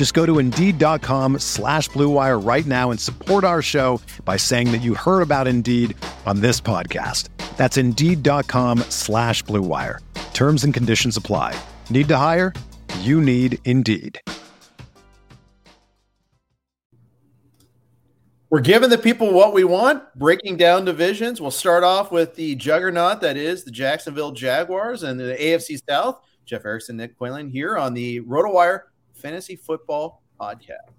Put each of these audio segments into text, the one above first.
Just go to Indeed.com slash BlueWire right now and support our show by saying that you heard about Indeed on this podcast. That's Indeed.com slash BlueWire. Terms and conditions apply. Need to hire? You need Indeed. We're giving the people what we want, breaking down divisions. We'll start off with the juggernaut that is the Jacksonville Jaguars and the AFC South. Jeff Erickson, Nick Whalen here on the RotoWire Fantasy Football Podcast.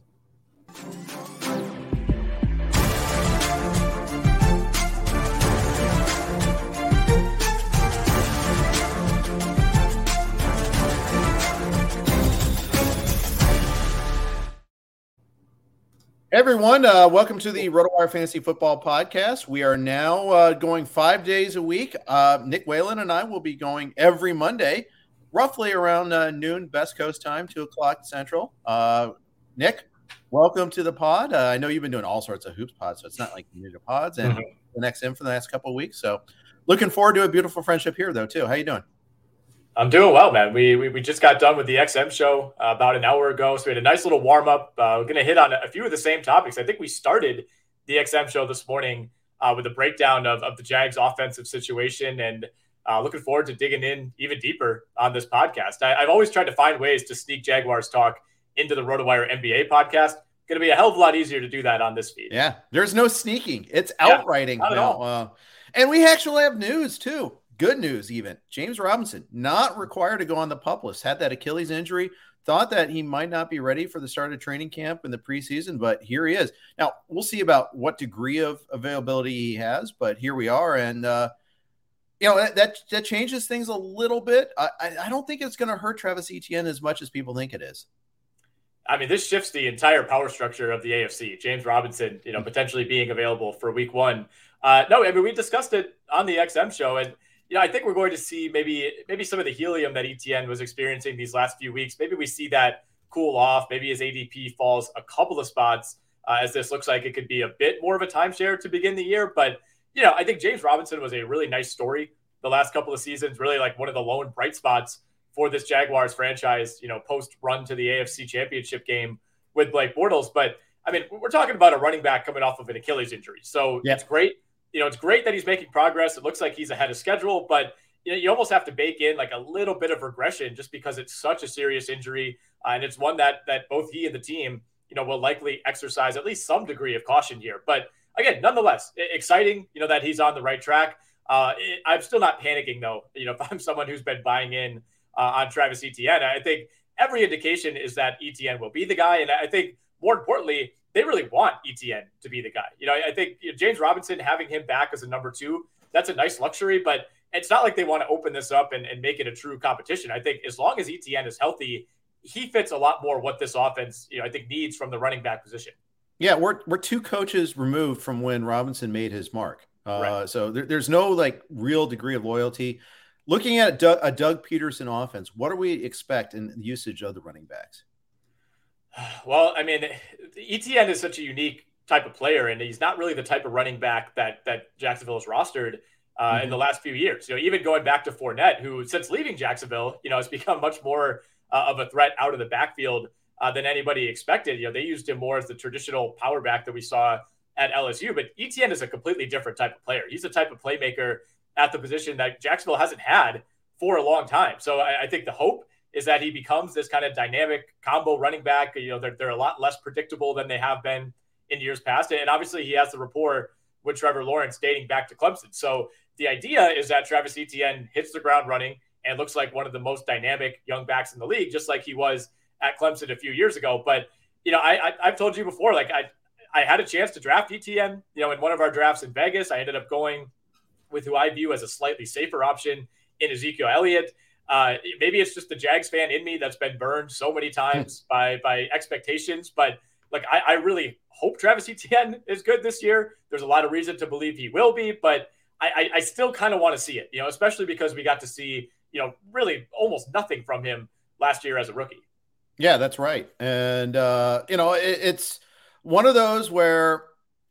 everyone, uh, welcome to the RotoWire Fantasy Football Podcast. We are now uh, going five days a week. Uh, Nick Whalen and I will be going every Monday, roughly around uh, noon, Best Coast time, two o'clock Central. Uh, Nick, welcome to the pod. Uh, I know you've been doing all sorts of hoops pods, so it's not like new to pods, and mm-hmm. the next in for the next couple of weeks. So, looking forward to a beautiful friendship here, though. Too. How you doing? I'm doing well, man. We, we, we just got done with the XM show uh, about an hour ago, so we had a nice little warm up. Uh, we're going to hit on a few of the same topics. I think we started the XM show this morning uh, with a breakdown of, of the Jags' offensive situation, and uh, looking forward to digging in even deeper on this podcast. I, have always tried to find ways to sneak Jaguars talk into the RotoWire NBA podcast. Going to be a hell of a lot easier to do that on this feed. Yeah, there's no sneaking; it's outwriting yeah, now. Uh, and we actually have news too. Good news, even James Robinson not required to go on the pup list. Had that Achilles injury. Thought that he might not be ready for the start of training camp in the preseason, but here he is. Now we'll see about what degree of availability he has, but here we are, and uh, you know that that changes things a little bit. I I don't think it's going to hurt Travis Etienne as much as people think it is. I mean, this shifts the entire power structure of the AFC. James Robinson, you know, potentially being available for Week One. Uh, no, I mean we discussed it on the XM show, and you know, I think we're going to see maybe maybe some of the helium that Etienne was experiencing these last few weeks. Maybe we see that cool off. Maybe his ADP falls a couple of spots uh, as this looks like it could be a bit more of a timeshare to begin the year. But you know, I think James Robinson was a really nice story the last couple of seasons. Really like one of the lone bright spots for this Jaguars franchise. You know, post run to the AFC Championship game with Blake Bortles. But I mean, we're talking about a running back coming off of an Achilles injury, so yeah. it's great you know, it's great that he's making progress. It looks like he's ahead of schedule, but you, know, you almost have to bake in like a little bit of regression just because it's such a serious injury, uh, and it's one that that both he and the team, you know, will likely exercise at least some degree of caution here. But again, nonetheless, exciting, you know, that he's on the right track. Uh, it, I'm still not panicking though. You know, if I'm someone who's been buying in uh, on Travis Etienne, I think every indication is that Etienne will be the guy, and I think more importantly they really want Etienne to be the guy. You know, I think you know, James Robinson having him back as a number two, that's a nice luxury, but it's not like they want to open this up and, and make it a true competition. I think as long as Etienne is healthy, he fits a lot more what this offense, you know, I think needs from the running back position. Yeah, we're we're two coaches removed from when Robinson made his mark. Uh, right. So there, there's no like real degree of loyalty. Looking at Doug, a Doug Pederson offense, what do we expect in the usage of the running backs? Well, I mean, Etienne is such a unique type of player, and he's not really the type of running back that that Jacksonville has rostered uh, mm-hmm. in the last few years. You know, even going back to Fournette, who since leaving Jacksonville, you know, has become much more uh, of a threat out of the backfield uh, than anybody expected. You know, they used him more as the traditional power back that we saw at LSU, but Etienne is a completely different type of player. He's a type of playmaker at the position that Jacksonville hasn't had for a long time. So I, I think the hope is that he becomes this kind of dynamic combo running back. You know, they're, they're a lot less predictable than they have been in years past. And obviously, he has the rapport with Trevor Lawrence dating back to Clemson. So the idea is that Travis Etienne hits the ground running and looks like one of the most dynamic young backs in the league, just like he was at Clemson a few years ago. But you know, I, I have told you before, like I I had a chance to draft Etienne, you know, in one of our drafts in Vegas. I ended up going with who I view as a slightly safer option in Ezekiel Elliott. Uh, maybe it's just the Jags fan in me that's been burned so many times by by expectations, but like I, I really hope Travis Etienne is good this year. There's a lot of reason to believe he will be, but I, I, I still kind of want to see it, you know, especially because we got to see, you know, really almost nothing from him last year as a rookie. Yeah, that's right. And, uh, you know, it, it's one of those where,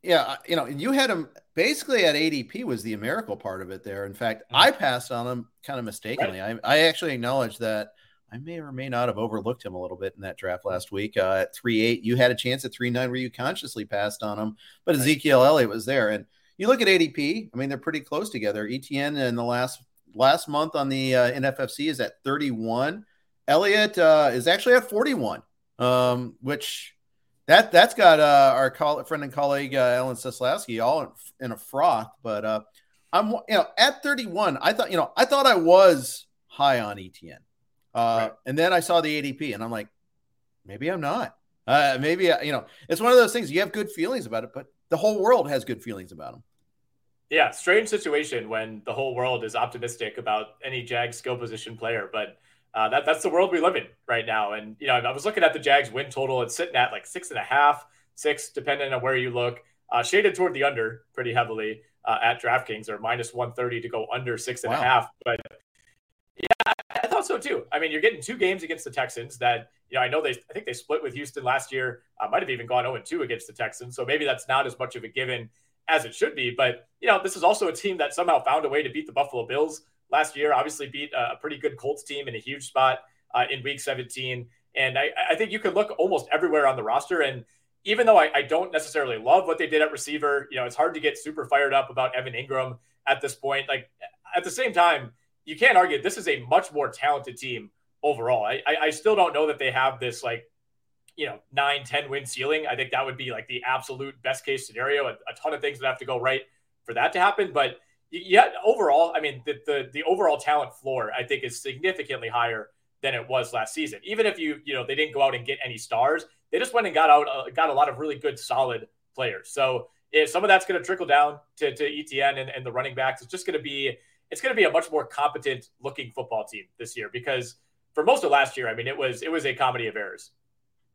yeah, you know, you had him basically at ADP was the miracle part of it there. In fact, mm-hmm. I passed on him kind of mistakenly. Right. I, I actually acknowledge that I may or may not have overlooked him a little bit in that draft last week. Uh, at three eight, you had a chance at three nine where you consciously passed on him, but right. Ezekiel Elliott was there. And you look at ADP. I mean, they're pretty close together. Etienne in the last last month on the uh, NFFC is at thirty one. Elliott uh, is actually at forty one, um, which that that's got uh, our call, friend and colleague uh, Alan Seslowsky all in, in, a froth. But uh, I'm you know at 31, I thought you know I thought I was high on Etienne, Uh, right. And then I saw the ADP, and I'm like, maybe I'm not. Uh, maybe uh, you know, it's one of those things. You have good feelings about it, but the whole world has good feelings about them. Yeah, strange situation when the whole world is optimistic about any Jag skill position player, but uh, that that's the world we live in right now. And you know, I was looking at the Jags win total; it's sitting at like six and a half, six, depending on where you look. Uh, shaded toward the under pretty heavily uh, at DraftKings, or minus one thirty to go under six and wow. a half. But yeah, I thought so too. I mean, you're getting two games against the Texans that, you know, I know they, I think they split with Houston last year. Uh, might have even gone 0 2 against the Texans. So maybe that's not as much of a given as it should be. But, you know, this is also a team that somehow found a way to beat the Buffalo Bills last year. Obviously, beat a pretty good Colts team in a huge spot uh, in week 17. And I, I, think you can look almost everywhere on the roster. And even though I, I don't necessarily love what they did at receiver, you know, it's hard to get super fired up about Evan Engram at this point. Like, at the same time, you can't argue this is a much more talented team overall. I, I, still don't know that they have this like, you know, nine, 10 win ceiling. I think that would be like the absolute best case scenario. A, a ton of things would have to go right for that to happen. But yeah, overall, I mean, the, the, the overall talent floor, I think, is significantly higher than it was last season. Even if you, you know, they didn't go out and get any stars, they just went and got out, uh, got a lot of really good, solid players. So if some of that's going to trickle down to, to Etienne and, and the running backs, it's just going to be it's going to be a much more competent looking football team this year because for most of last year, I mean, it was it was a comedy of errors.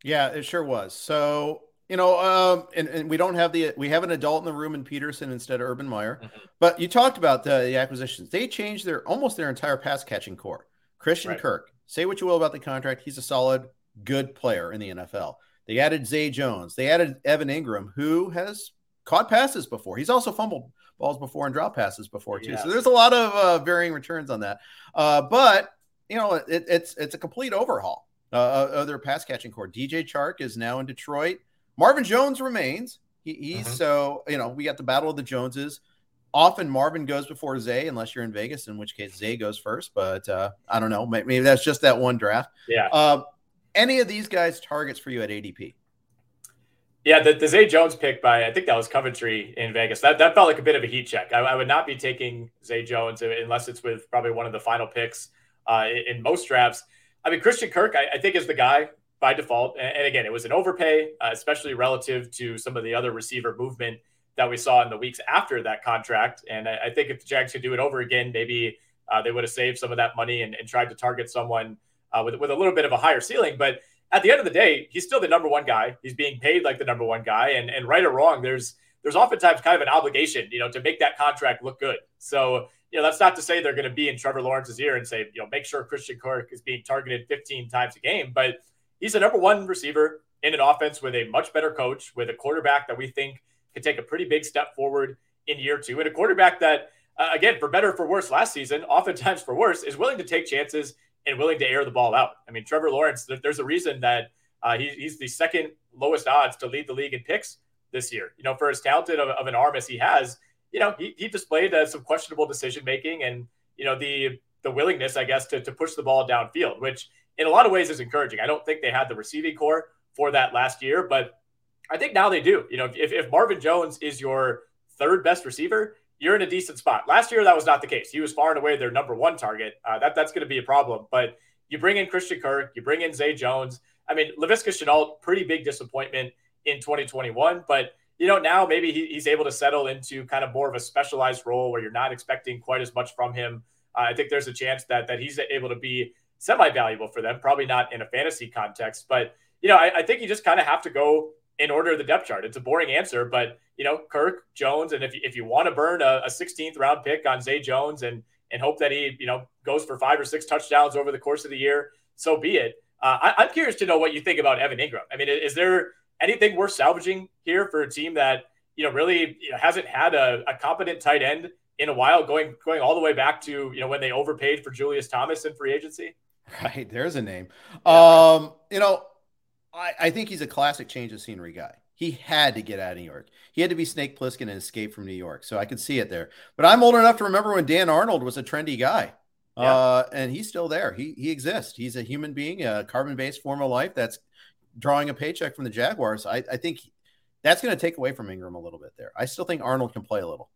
Yeah, it sure was. So you know, um, and, and we don't have the we have an adult in the room in Pederson instead of Urban Meyer. Mm-hmm. But you talked about the, the, acquisitions. They changed their almost their entire pass catching corps. Christian right. Kirk. Say what you will about the contract, he's a solid, good player in the NFL. They added Zay Jones. They added Evan Engram, who has caught passes before. He's also fumbled balls before and drop passes before too. Yeah. So there's a lot of uh, varying returns on that. Uh, but you know, it, it's it's a complete overhaul uh, of their pass catching corps. DJ Chark is now in Detroit. Marvin Jones remains. He, he's mm-hmm. so you know we got the battle of the Joneses. Often Marvin goes before Zay, unless you're in Vegas, in which case Zay goes first. But uh, I don't know. Maybe that's just that one draft. Yeah. Uh, any of these guys targets for you at ADP? Yeah, the, the Zay Jones pick by I think that was Coventry in Vegas. That that felt like a bit of a heat check. I, I would not be taking Zay Jones unless it's with probably one of the final picks uh, in, in, most drafts. I mean, Christian Kirk, I, I, think is the guy by default. And, again, it was an overpay, uh, especially relative to some of the other receiver movement that we saw in the weeks after that contract. And I, I think if the Jags could do it over again, maybe uh, they would have saved some of that money and, and tried to target someone uh, with with a little bit of a higher ceiling, but at the end of the day, he's still the number one guy. He's being paid like the number one guy, and and right or wrong, there's there's oftentimes kind of an obligation, you know, to make that contract look good. So you know, that's not to say they're going to be in Trevor Lawrence's ear and say, you know, make sure Christian Kirk is being targeted 15 times a game, but he's a number one receiver in an offense with a much better coach, with a quarterback that we think can take a pretty big step forward in year two, and a quarterback that, uh, again, for better for worse last season, oftentimes for worse, is willing to take chances and willing to air the ball out. I mean, Trevor Lawrence, there's a reason that uh, he, he's the second lowest odds to lead the league in picks this year. You know, for as talented of, of an arm as he has, you know, he, he displayed uh, some questionable decision making and, you know, the the willingness, I guess, to, to push the ball downfield, which in a lot of ways is encouraging. I don't think they had the receiving corps for that last year, but I think now they do. You know, if, if Marvin Jones is your third best receiver, you're in a decent spot. Last year, that was not the case. He was far and away their number one target. Uh, that that's going to be a problem. But you bring in Christian Kirk, you bring in Zay Jones. I mean, Laviska Shenault, pretty big disappointment in 2021, but you know now maybe he, he's able to settle into kind of more of a specialized role where you're not expecting quite as much from him. Uh, I think there's a chance that that he's able to be semi valuable for them. Probably not in a fantasy context, but you know I, I think you just kind of have to go in order of the depth chart. It's a boring answer, but you know, Kirk Jones, and if you, if you want to burn a, a 16th round pick on Zay Jones and and hope that he you know goes for five or six touchdowns over the course of the year, so be it. Uh, I, am curious to know what you think about Evan Engram. I mean, is there anything worth salvaging here for a team that you know really you know, hasn't had a, a competent tight end in a while, going going all the way back to you know when they overpaid for Julius Thomas in free agency? Right, there's a name. Um, you know, I, I think he's a classic change of scenery guy. He had to get out of New York. He had to be Snake Plissken and escape from New York. So I could see it there. But I'm old enough to remember when Dan Arnold was a trendy guy. Yeah. Uh, and he's still there. He he exists. He's a human being, a carbon-based form of life that's drawing a paycheck from the Jaguars. I, I think that's going to take away from Engram a little bit there. I still think Arnold can play a little.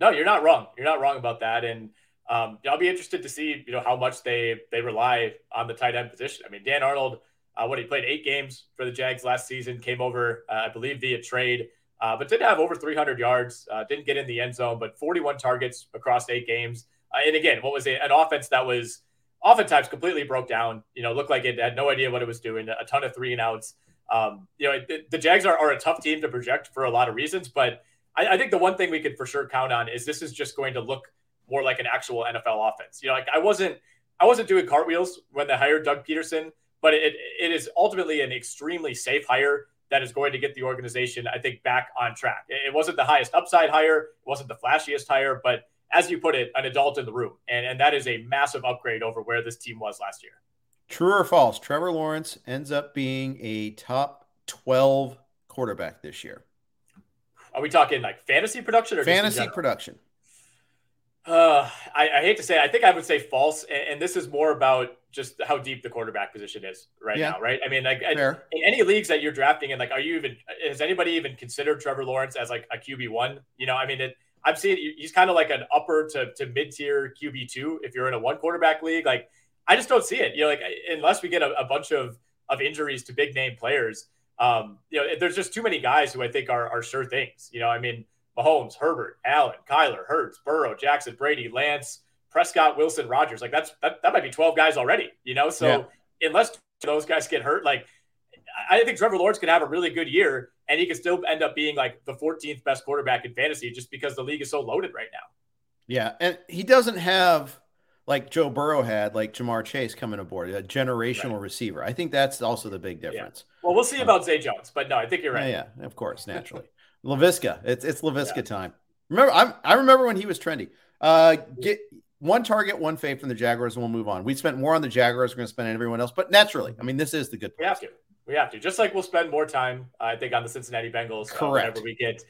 No, you're not wrong. You're not wrong about that. And um, I'll be interested to see, you know, how much they they rely on the tight end position. I mean, Dan Arnold uh, he played eight games for the Jags last season, came over, uh, I believe, via trade, uh, but did have over 300 yards. Uh, didn't get in the end zone, but 41 targets across eight games. Uh, and again, what was it? An offense that was oftentimes completely broke down. You know, looked like it had no idea what it was doing. A ton of three and outs. Um, you know, it, the Jags are, are, a tough team to project for a lot of reasons, but I, I think the one thing we could for sure count on is this is just going to look more like an actual NFL offense. You know, like I wasn't I wasn't doing cartwheels when they hired Doug Pederson, but it, it is ultimately an extremely safe hire that is going to get the organization, I think, back on track. It wasn't the highest upside hire, it wasn't the flashiest hire, but as you put it, an adult in the room. And, and that is a massive upgrade over where this team was last year. True or false? Trevor Lawrence ends up being a top 12 quarterback this year. Are we talking like fantasy production or fantasy production? Uh, I, I, hate to say, it, I think I would say false, and, and, this is more about just how deep the quarterback position is right yeah. now, right? I mean, like in any leagues that you're drafting and like, are you even has anybody even considered Trevor Lawrence as like a QB one? You know, I mean, it, I'm seeing he's kind of like an upper to, to mid tier QB two if you're in a one quarterback league. Like, I just don't see it. You know, like unless we get a, a bunch of of injuries to big name players, um, you know, there's just too many guys who I think are are sure things. You know, I mean. Mahomes, Herbert, Allen, Kyler, Hurts, Burrow, Jackson, Brady, Lance, Prescott, Wilson, Rodgers. Like that's that, that might be 12 guys already, you know? So yeah. unless those guys get hurt, like I think Trevor Lawrence could have a really good year and he could still end up being like the 14th best quarterback in fantasy just because the league is so loaded right now. Yeah. And he doesn't have like Joe Burrow had, like Ja'Marr Chase coming aboard, a generational right. receiver. I think that's also the big difference. Yeah. Well, we'll see um, about Zay Jones, but no, I think you're right. Yeah, yeah of course, naturally. Laviska. It's it's Laviska yeah. time. Remember, I'm, I remember when he was trendy. Uh, get one target, one fade from the Jaguars, and we'll move on. We spent more on the Jaguars. We're going to spend on everyone else, but naturally, I mean, this is the good. Place. We have to. We have to. Just like we'll spend more time, uh, I think, on the Cincinnati Bengals uh, whenever we get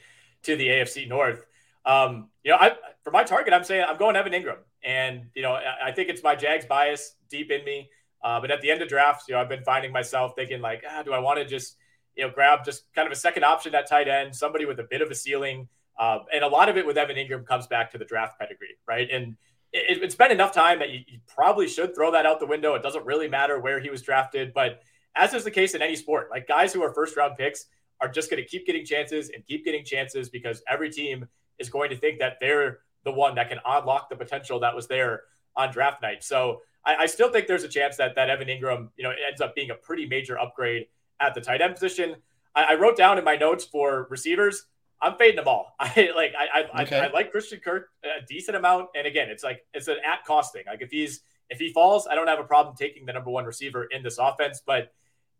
to the AFC North. Um, you know, I for my target, I'm saying I'm going Evan Engram, and you know, I, I think it's my Jags bias deep in me. Uh, but at the end of drafts, you know, I've been finding myself thinking like, ah, do I want to just you know, grab just kind of a second option at tight end, somebody with a bit of a ceiling. Uh, and a lot of it with Evan Engram comes back to the draft pedigree, right? And it, has been enough time that you, you, probably should throw that out the window. It doesn't really matter where he was drafted, but as is the case in any sport, like guys who are first round picks are just going to keep getting chances and keep getting chances because every team is going to think that they're the one that can unlock the potential that was there on draft night. So I, I still think there's a chance that that Evan Engram, you know, ends up being a pretty major upgrade at the tight end position. I, I wrote down in my notes for receivers. I'm fading them all. I like I I, okay. I, I like Christian Kirk a decent amount, and again, it's like it's an at cost thing. Like if he's if he falls, I don't have a problem taking the number one receiver in this offense, but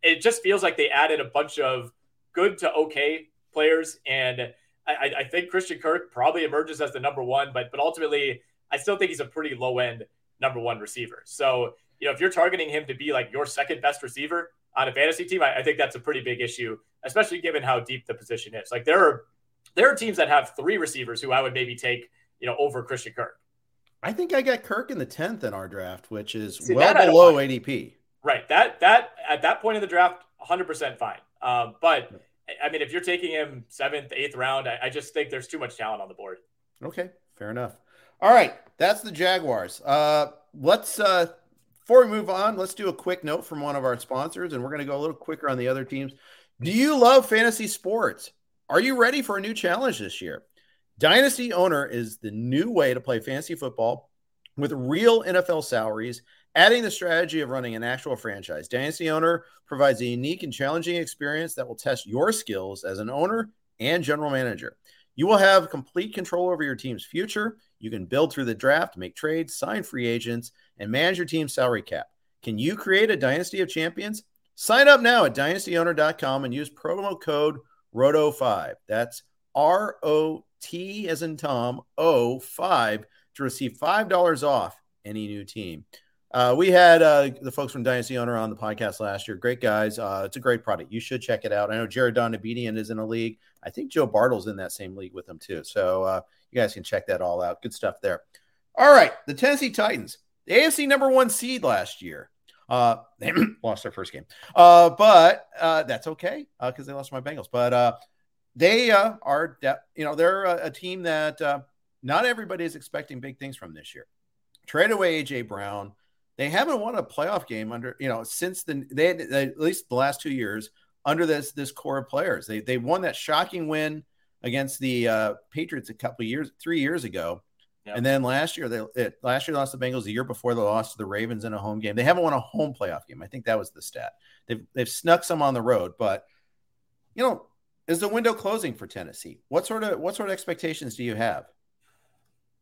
it just feels like they added a bunch of good to okay players, and I, I think Christian Kirk probably emerges as the number one, but but ultimately, I still think he's a pretty low end number one receiver. So you know, if you're targeting him to be like your second best receiver, on a fantasy team, I, I, think that's a pretty big issue, especially given how deep the position is. Like there are there are teams that have three receivers who I would maybe take, you know, over Christian Kirk. I think I got Kirk in the tenth in our draft, which is See, well below ADP. Right. That that at that point in the draft, 100 percent fine. Um, but I mean, if you're taking him seventh, eighth round, I, I just think there's too much talent on the board. Okay, fair enough. All right, that's the Jaguars. Uh, let's uh, before we move on, let's do a quick note from one of our sponsors, and we're going to go a little quicker on the other teams. Do you love fantasy sports? Are you ready for a new challenge this year? Dynasty Owner is the new way to play fantasy football with real NFL salaries, adding the strategy of running an actual franchise. Dynasty Owner provides a unique and challenging experience that will test your skills as an owner and general manager. You will have complete control over your team's future. You can build through the draft, make trades, sign free agents, and manage your team's salary cap. Can you create a dynasty of champions? Sign up now at dynastyowner.com and use promo code ROTO5. That's R O T as in Tom, O 5 to receive $5 off any new team. Uh, we had uh, the folks from Dynasty Owner on the podcast last year. Great guys. Uh, it's a great product. You should check it out. I know Jared Donabedian is in a league. I think Joe Bartle's in that same league with them too. So uh, you guys can check that all out. Good stuff there. All right, the Tennessee Titans, AFC number one seed last year. Uh, they lost their first game, uh, but uh, that's okay because uh, they lost my Bengals. But uh, they uh, are, de- you know, they're a, a team that uh, not everybody is expecting big things from this year. Trade away AJ Brown. They haven't won a playoff game under, you know, since the they, they at least the last two years under this this core of players. They they won that shocking win against the uh, Patriots a couple years, three years ago. Yep. And then last year, they it, last year lost the Bengals. The year before, they lost to the Ravens in a home game. They haven't won a home playoff game. I think that was the stat. They've they've snuck some on the road, but you know, is the window closing for Tennessee? What sort of what sort of expectations do you have?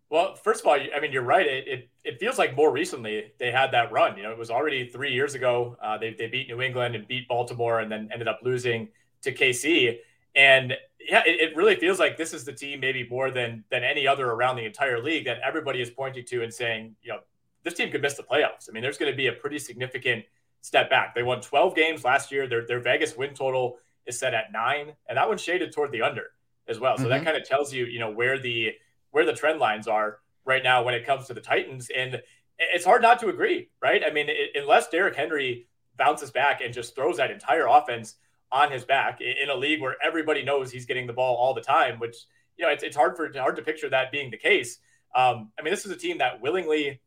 Well, first of all, I mean, you're right. It, it, it feels like more recently they had that run. You know, it was already three years ago. Uh, they, they beat New England and beat Baltimore and then ended up losing to KC. And yeah, it, it, really feels like this is the team maybe more than than any other around the entire league that everybody is pointing to and saying, you know, this team could miss the playoffs. I mean, there's going to be a pretty significant step back. They won 12 games last year. Their their Vegas win total is set at nine, and that one's shaded toward the under as well. So mm-hmm. that kind of tells you, you know, where the where the trend lines are right now when it comes to the Titans. And it's hard not to agree, right? I mean, it, unless Derrick Henry bounces back and just throws that entire offense on his back in a league where everybody knows he's getting the ball all the time, which you know it's, it's hard for hard to picture that being the case. Um, I mean, this is a team that willingly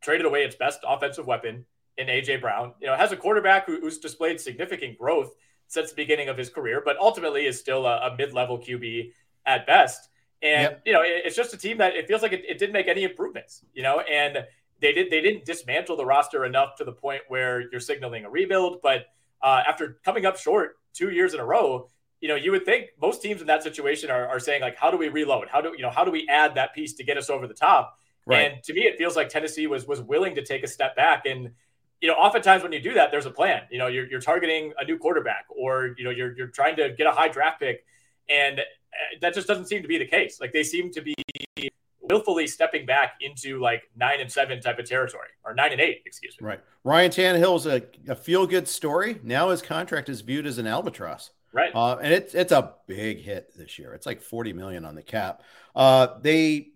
traded away its best offensive weapon in AJ Brown. You know, has a quarterback who, who's displayed significant growth since the beginning of his career, but ultimately is still a, a mid-level QB at best. And yep. you know, it, it's just a team that it feels like it, it didn't make any improvements. You know, and they did they didn't dismantle the roster enough to the point where you're signaling a rebuild. But uh, after coming up short two years in a row, you know, you would think most teams in that situation are, are saying like, how do we reload? How do you know how do we add that piece to get us over the top? Right. And to me, it feels like Tennessee was was willing to take a step back and you know, oftentimes when you do that, there's a plan. You know, you're, you're targeting a new quarterback, or you know, you're you're trying to get a high draft pick, and uh, that just doesn't seem to be the case. Like they seem to be willfully stepping back into like nine and seven type of territory, or nine and eight, excuse me. Right. Ryan Tannehill's a, a feel good story. Now his contract is viewed as an albatross. Right. Uh, and it's it's a big hit this year. It's like 40 million on the cap. Uh, they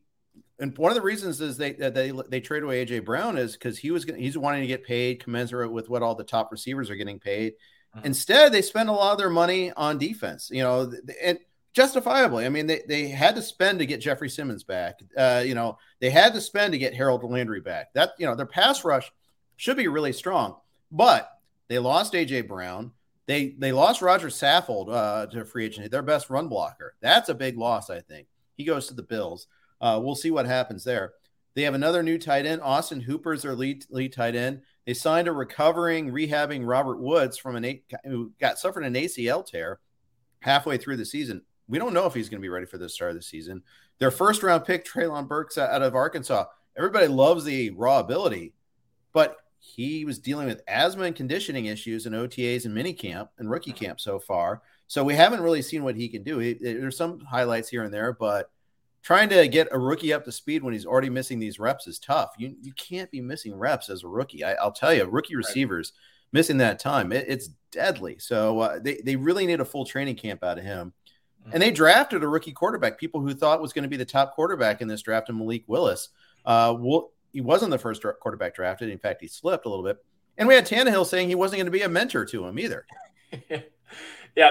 and one of the reasons is they they they trade away AJ Brown is because he was going he's wanting to get paid commensurate with what all the top receivers are getting paid. Mm-hmm. Instead, they spend a lot of their money on defense. You know, and justifiably. I mean, they, they had to spend to get Jeffery Simmons back. Uh, you know, they had to spend to get Harold Landry back. That you know, their pass rush should be really strong, but they lost AJ Brown. They they lost Rodger Saffold uh, to free agency, their best run blocker. That's a big loss, I think. He goes to the Bills. Uh, we'll see what happens there. They have another new tight end. Austin Hooper is their lead lead tight end. They signed a recovering, rehabbing Robert Woods from an who got suffered an ACL tear halfway through the season. We don't know if he's going to be ready for the start of the season. Their first round pick, Treylon Burks out of Arkansas. Everybody loves the raw ability, but he was dealing with asthma and conditioning issues in OTAs and minicamp and rookie camp so far. So we haven't really seen what he can do. He, there's some highlights here and there, but trying to get a rookie up to speed when he's already missing these reps is tough. You you can't be missing reps as a rookie. I, will tell you, rookie receivers missing that time, it, it's deadly. So uh, they they really need a full training camp out of him. And they drafted a rookie quarterback. People who thought was going to be the top quarterback in this draft, and Malik Willis. Uh, well, he wasn't the first quarterback drafted. In fact, he slipped a little bit. And we had Tannehill saying he wasn't going to be a mentor to him either. yeah,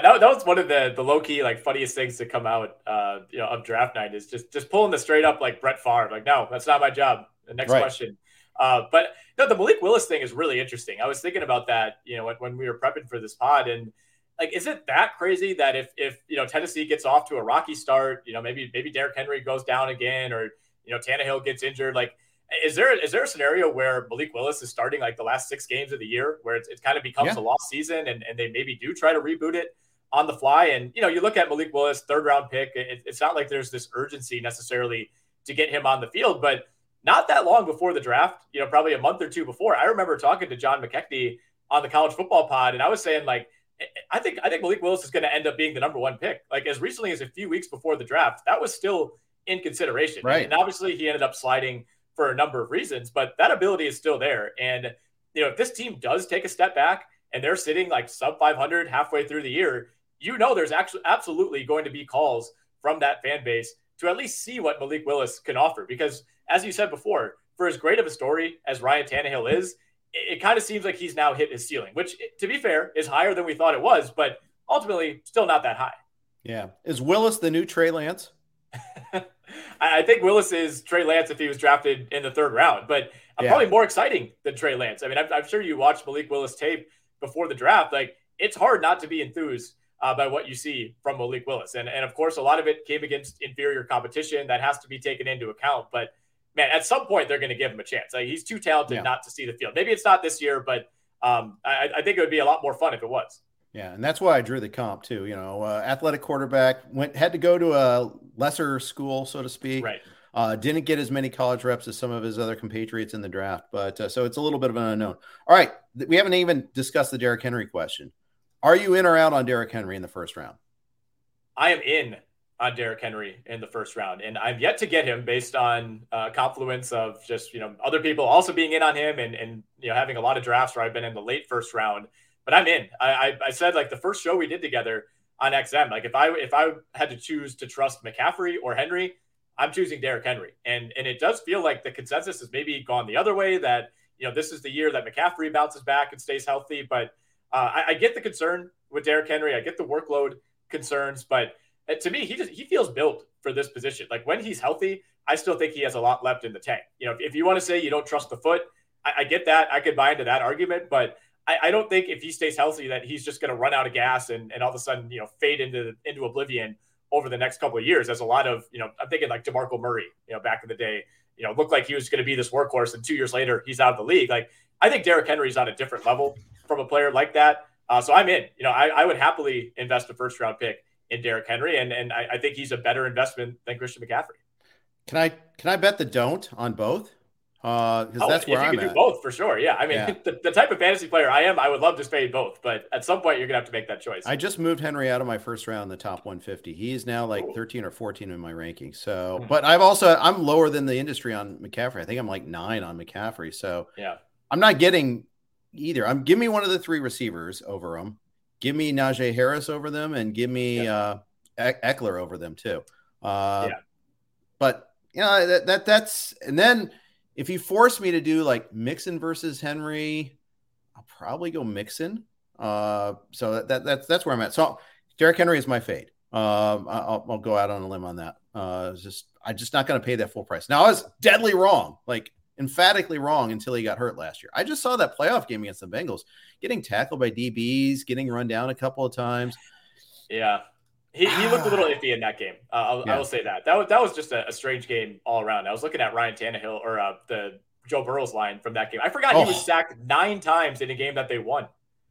that, that was one of the the low key like funniest things to come out, uh, you know, of draft night is just just pulling the straight up like Brett Favre. Like, no, that's not my job. The next right. question. Uh, but no, the Malik Willis thing is really interesting. I was thinking about that, you know, when, when we were prepping for this pod, and like, is it that crazy that if if you know Tennessee gets off to a rocky start, you know, maybe maybe Derrick Henry goes down again, or you know Tannehill gets injured, like. Is there is there a scenario where Malik Willis is starting like the last six games of the year where it kind of becomes yeah. a lost season and, and they maybe do try to reboot it on the fly? And you know, you look at Malik Willis, third round pick. It, it's not like there's this urgency necessarily to get him on the field, but not that long before the draft, you know, probably a month or two before, I remember talking to John McKechnie on the college football pod, and I was saying like, I think I think Malik Willis is going to end up being the number one pick. Like as recently as a few weeks before the draft, that was still in consideration. Right. And obviously he ended up sliding for a number of reasons, but that ability is still there. And you know, if this team does take a step back and they're sitting like sub 500 halfway through the year, you know, there's actually absolutely going to be calls from that fan base to at least see what Malik Willis can offer because as you said before, for as great of a story as Ryan Tannehill is, it, it kind of seems like he's now hit his ceiling, which, to be fair, is higher than we thought it was, but ultimately still not that high. Yeah. Is Willis the new Trey Lance? I think Willis is Trey Lance if he was drafted in the third round, but yeah. probably more exciting than Trey Lance. I mean, I'm, I'm, sure you watched Malik Willis tape before the draft. Like, it's hard not to be enthused uh, by what you see from Malik Willis. And, and of course, a lot of it came against inferior competition. That has to be taken into account. But man, at some point they're going to give him a chance. Like, he's too talented yeah. not to see the field. Maybe it's not this year, but um, I, I, think it would be a lot more fun if it was. Yeah, and that's why I drew the comp too. You know, uh, athletic quarterback went had to go to a lesser school, so to speak. Right. Uh, didn't get as many college reps as some of his other compatriots in the draft, but uh, so it's a little bit of an unknown. All right, we haven't even discussed the Derrick Henry question. Are you in or out on Derrick Henry in the first round? I am in on Derrick Henry in the first round, and I'm yet to get him based on uh, confluence of just you know other people also being in on him and and you know having a lot of drafts where I've been in the late first round. But I'm in. I, I, I said like the first show we did together on XM, like if I if I had to choose to trust McCaffrey or Henry, I'm choosing Derrick Henry, and and it does feel like the consensus has maybe gone the other way that you know this is the year that McCaffrey bounces back and stays healthy, but uh, I, I get the concern with Derrick Henry. I get the workload concerns, but to me, he just he feels built for this position. Like when he's healthy, I still think he has a lot left in the tank. You know, if, if you want to say you don't trust the foot, I, I, get that. I could buy into that argument, but I, I don't think if he stays healthy that he's just going to run out of gas and, and all of a sudden you know fade into into oblivion over the next couple of years. As a lot of you know I'm thinking like Demarco Murray, you know, back in the day, you know, looked like he was going to be this workhorse, and two years later he's out of the league. Like I think Derrick Henry's on a different level from a player like that. Uh, so I'm in. You know, I, I would happily invest a first round pick in Derrick Henry, and and I, I, think he's a better investment than Christian McCaffrey. Can I can I bet the don't on both? Because uh, oh, that's where I'm at. do both for sure. Yeah, I mean, yeah. The, the type of fantasy player I am, I would love to spade both, but at some point you're gonna have to make that choice. I just moved Henry out of my first round, in the top 150. He's now like Ooh. 13 or 14 in my ranking. So, hmm. but I've also I'm lower than the industry on McCaffrey. I think I'm like nine on McCaffrey. So yeah, I'm not getting either. I'm give me one of the three receivers over him. Give me Najee Harris over them, and give me yeah. uh, Ekeler over them too. Uh, yeah. But you know that, that that's and then if you force me to do like Mixon versus Henry, I'll probably go Mixon. Uh, so that, that that's that's where I'm at. So Derrick Henry is my fade. Um, I'll, I'll go out on a limb on that. Uh, just I'm just not going to pay that full price. Now I was deadly wrong, like emphatically wrong until he got hurt last year. I just saw that playoff game against the Bengals, getting tackled by DBs, getting run down a couple of times. Yeah, he, he looked a little iffy in that game. Uh, yeah. I will say that. That was that was just a, a, strange game all around. I was looking at Ryan Tannehill or uh, the Joe Burrow's line from that game. I forgot oh. he was sacked nine times in a game that they won,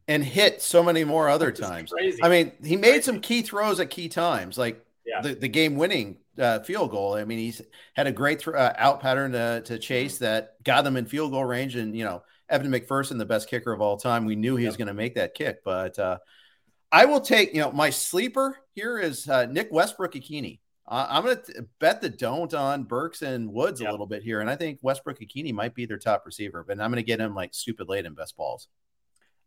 and hit so many more other times. Crazy. I mean, he made crazy. some key throws at key times, like yeah. the, the game winning uh, field goal. I mean, he's had a great th- uh, out pattern to, to chase that got them in field goal range, and you know. Evan McPherson, the best kicker of all time. We knew he yep. was going to make that kick, but uh, I will take, you know, my sleeper here is uh, Nick Westbrook-Ikhine. Uh, I'm going to bet the don't on Burks and Woods yep. a little bit here. And I think Westbrook-Ikhine might be their top receiver, but I'm going to get him like stupid late in best balls.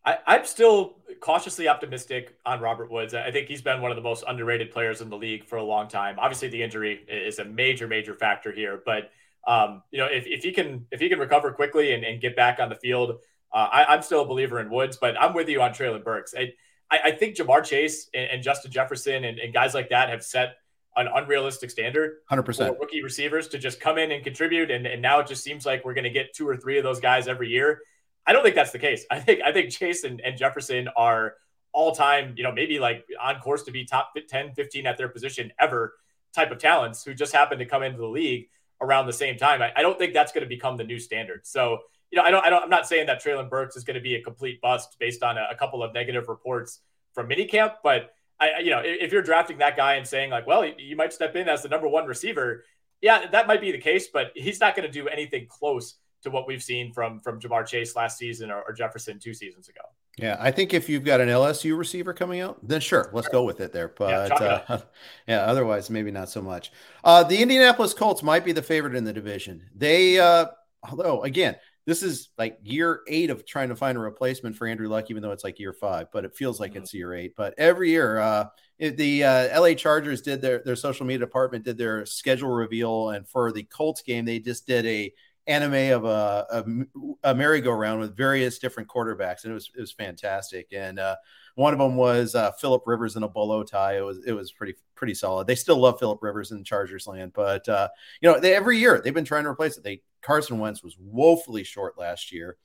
I, am still cautiously optimistic on Robert Woods. I think he's been one of the most underrated players in the league for a long time. Obviously, the injury is a major, major factor here. But um, you know, if, if he can if he can recover quickly and, and get back on the field, uh, I, am still a believer in Woods. But I'm with you on Treylon Burks. I, I, I think Ja'Marr Chase and, and Justin Jefferson and, and, guys like that have set an unrealistic standard 100% rookie receivers to just come in and contribute. And, and now it just seems like we're going to get two or three of those guys every year. I don't think that's the case. I think I think Chase and, and Jefferson are all time, you know, maybe like on course to be top 10, 15 at their position ever type of talents who just happen to come into the league around the same time. I, I don't think that's going to become the new standard. So, you know, I don't, I don't, I'm not saying that Treylon Burks is going to be a complete bust based on a, a couple of negative reports from minicamp, but I, you know, if, if, you're drafting that guy and saying like, well, you might step in as the number one receiver, yeah, that might be the case, but he's not going to do anything close to what we've seen from from Ja'Marr Chase last season or, or, Jefferson two seasons ago. Yeah, I think if you've got an LSU receiver coming out, then sure, let's go with it there. But yeah, uh, yeah otherwise maybe not so much. Uh, the Indianapolis Colts might be the favorite in the division. They, uh, although again, this is like year eight of trying to find a replacement for Andrew Luck, even though it's like year five, but it feels like mm-hmm. it's year eight. But every year, uh, the uh, LA Chargers did their their social media department did their schedule reveal, and for the Colts game, they just did a anime of a, a, a merry-go-round with various different quarterbacks, and it was it was fantastic. And uh, one of them was uh, Philip Rivers in a bolo tie. It was it was pretty pretty solid. They still love Philip Rivers in Chargers land, but uh, you know they, every year they've been trying to replace it. They Carson Wentz was woefully short last year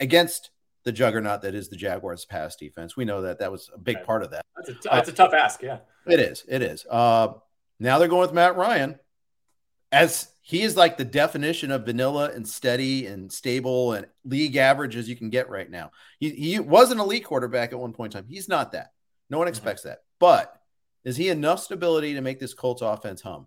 against the juggernaut that is the Jaguars' pass defense. We know that that was a big part of that. That's a, t- that's a tough ask. Yeah, it is. It is. Uh, now they're going with Matt Ryan as he is like the definition of vanilla and steady and stable and league average as you can get right now. He, he was an elite quarterback at one point in time. He's not that. No one mm-hmm. expects mm-hmm. that. But is he enough stability to make this Colts offense hum?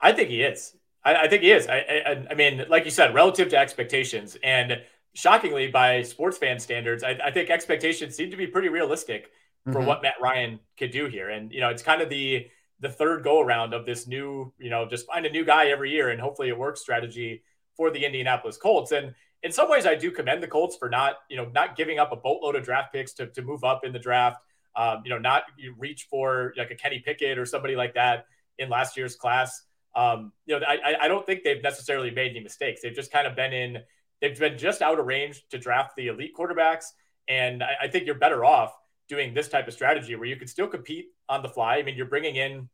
I think he is. I, I think he is. I, I, I, mean, like you said, relative to expectations, and shockingly, by sports fan standards, I, I think expectations seem to be pretty realistic for mm-hmm. what Matt Ryan could do here. And you know, it's kind of the the third go around of this new, you know, just find a new guy every year and hopefully it works strategy for the Indianapolis Colts. And in some ways, I do commend the Colts for not, you know, not giving up a boatload of draft picks to, to move up in the draft. Um, you know, not reach for like a Kenny Pickett or somebody like that in last year's class. Um, you know, I, I don't think they've necessarily made any mistakes. They've just kind of been in, they've been just out of range to draft the elite quarterbacks. And I, I think you're better off doing this type of strategy where you could still compete on the fly. I mean, you're bringing in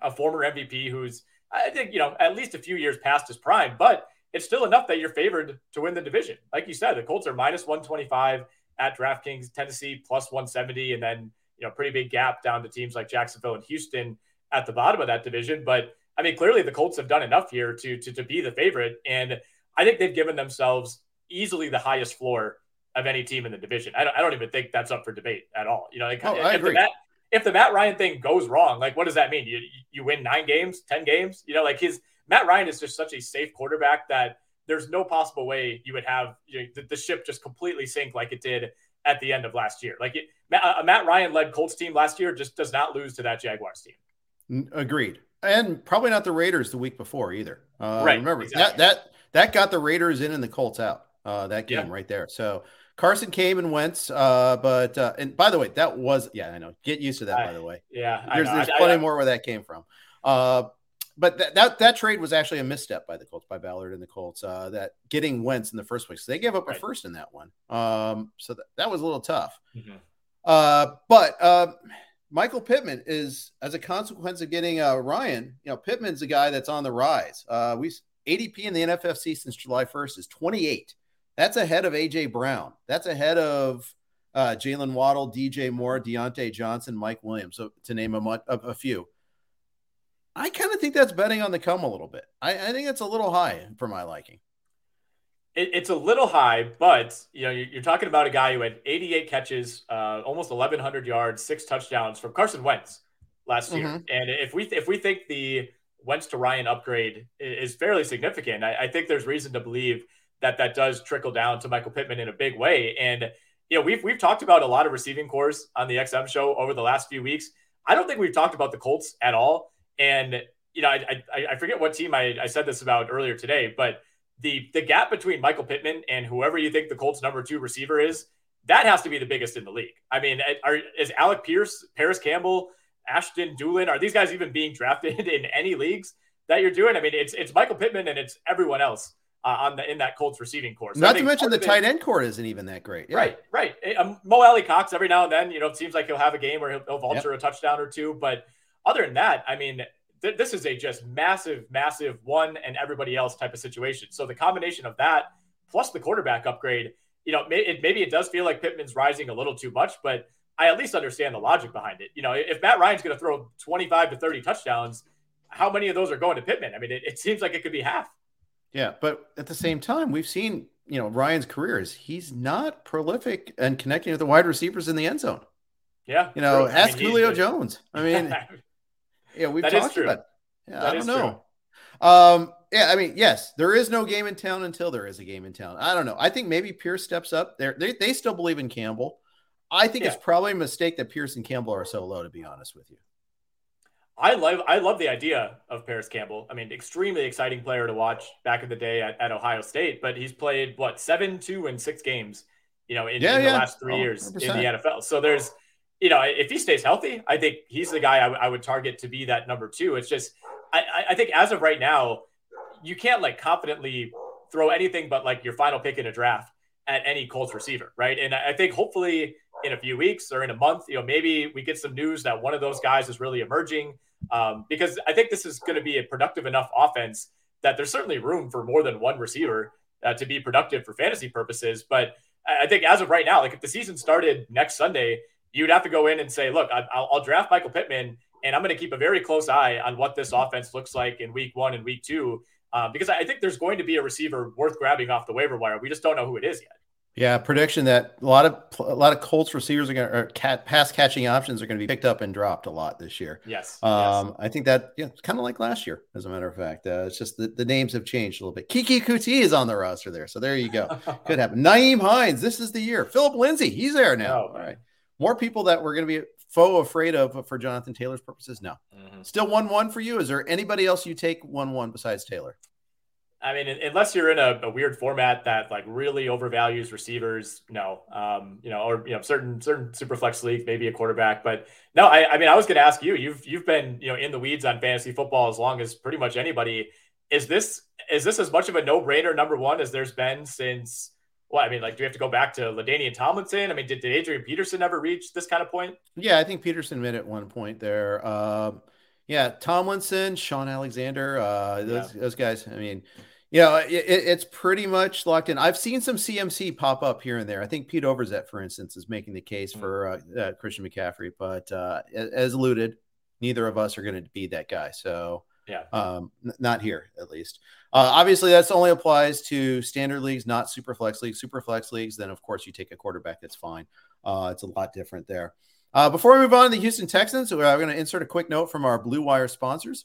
a former MVP who's, I think, you know, at least a few years past his prime, but it's still enough that you're favored to win the division. Like you said, the Colts are minus 125 at DraftKings, Tennessee plus 170, and then, you know, pretty big gap down to teams like Jacksonville and Houston at the bottom of that division. But I mean, clearly the Colts have done enough here to, to, to be the favorite. And I think they've given themselves easily the highest floor of any team in the division. I don't, I don't even think that's up for debate at all. You know, like, oh, if, the Matt, if the Matt Ryan thing goes wrong, like what does that mean? You you win nine games, ten games? You know, like his Matt Ryan is just such a safe quarterback that there's no possible way you would have you know, the, the, ship just completely sink like it did at the end of last year. Like it, a Matt Ryan led Colts team last year just does not lose to that Jaguars team. Agreed, and probably not the Raiders the week before either. Uh, right. Remember exactly. that that that got the Raiders in and the Colts out. Uh, that game yeah. right there. So Carson came and went, uh, but uh, and by the way, that was yeah, I know. Get used to that. I, by the way, yeah, there's there's I, plenty I, more where that came from. Uh, but that, that that trade was actually a misstep by the Colts, by Ballard and the Colts. Uh, that getting Wentz in the first place, so they gave up right. a first in that one. Um, so that, that was a little tough. Mm-hmm. Uh, but uh, Michael Pittman is, as a consequence of getting uh, Ryan, you know, Pittman's a guy that's on the rise. Uh, we ADP in the NFFC since July 1st is 28. That's ahead of AJ Brown. That's ahead of uh, Jaylen Waddle, DJ Moore, Diontae Johnson, Mike Williams, so to name a, a, a few. I kind of think that's betting on the come a little bit. I, I think it's a little high for my liking. It, it's a little high, but you know you're, talking about a guy who had 88 catches, uh, almost 1,100 yards, six touchdowns from Carson Wentz last year. Mm-hmm. And if we if we think the Wentz to Ryan upgrade is fairly significant, I, I think there's reason to believe that that does trickle down to Michael Pittman in a big way. And you know, we've we've talked about a lot of receiving cores on the XM show over the last few weeks. I don't think we've talked about the Colts at all. And you know, I I, I forget what team I, I said this about earlier today, but the the gap between Michael Pittman and whoever you think the Colts number two receiver is, that has to be the biggest in the league. I mean, are, is Alec Pierce, Parris Campbell, Ashton Dulin, are these guys even being drafted in any leagues that you're doing? I mean, it's it's Michael Pittman and it's everyone else uh, on the in that Colts receiving corps. So Not to mention the tight end corps isn't even that great. Yeah. Right, right. Um, Mo Alie-Cox every now and then, you know, it seems like he'll have a game where he'll, he'll vulture yep. a touchdown or two. But other than that, I mean, th- this is a just massive, massive one and everybody else type of situation. So the combination of that plus the quarterback upgrade, you know, may, it, maybe it does feel like Pittman's rising a little too much, but I at least understand the logic behind it. You know, if Matt Ryan's going to throw 25 to 30 touchdowns, how many of those are going to Pittman? I mean, it, it seems like it could be half. Yeah, but at the same time, we've seen you know Ryan's career is he's not prolific and connecting with the wide receivers in the end zone. Yeah, you know, true. ask I mean, Julio Jones. I mean, yeah, we've that talked about. It. Yeah, that I don't know. True. Um, yeah, I mean, yes, there is no game in town until there is a game in town. I don't know. I think maybe Pierce steps up there. They, they still believe in Campbell. I think yeah. it's probably a mistake that Pierce and Campbell are so low, to be honest with you. I love I love the idea of Parris Campbell. I mean, extremely exciting player to watch back in the day at, at Ohio State, but he's played what seven, two, and six games, you know, in, yeah, in yeah. the last three oh, years in the NFL. So there's, you know, if he stays healthy, I think he's the guy I, w- I would target to be that number two. It's just, I, I think as of right now, you can't like confidently throw anything but like your final pick in a draft at any Colts receiver, right? And I think hopefully in a few weeks or in a month, you know, maybe we get some news that one of those guys is really emerging um, because I think this is going to be a productive enough offense that there's certainly room for more than one receiver uh, to be productive for fantasy purposes. But I think as of right now, like if the season started next Sunday, you'd have to go in and say, look, I'll, I'll draft Michael Pittman, and I'm going to keep a very close eye on what this offense looks like in week one and week two, uh, because I think there's going to be a receiver worth grabbing off the waiver wire. We just don't know who it is yet. Yeah, prediction that a lot of a lot of Colts receivers are going to cat, pass catching options are going to be picked up and dropped a lot this year. Yes, um, yes. I think that yeah, it's kind of like last year, as a matter of fact. Uh, it's just the, the names have changed a little bit. Keke Coutee is on the roster there, so there you go. Could happen. Nyheim Hines, this is the year. Phillip Lindsay, he's there now. Oh, All right, more people that we're going to be faux afraid of for Jonathan Taylor's purposes. No, mm-hmm. still one one for you. Is there anybody else you take one one besides Taylor? I mean, unless you're in a, a, weird format that like really overvalues receivers, no, um, you know, or you know, certain certain super flex leagues, maybe a quarterback, but no, I, I mean, I was going to ask you. You've you've been you know in the weeds on fantasy football as long as pretty much anybody. Is this is this as much of a no brainer number one as there's been since? Well, I mean, like, do we have to go back to LaDainian Tomlinson? I mean, did, did Adrian Peterson ever reach this kind of point? Yeah, I think Peterson made at one point there. Uh, yeah, Tomlinson, Shaun Alexander, uh, those, yeah. those guys. I mean, you know, it, it's pretty much locked in. I've seen some CMC pop up here and there. I think Pete Overzet, for instance, is making the case mm. for uh, uh, Christian McCaffrey, but uh, as alluded, neither of us are going to be that guy. So, yeah, um, n- not here at least. Uh, obviously, that's only applies to standard leagues, not super flex leagues. Super flex leagues, then of course you take a quarterback. That's fine. Uh, it's a lot different there. Uh, before we move on to the Houston Texans, we're going to insert a quick note from our Blue Wire sponsors.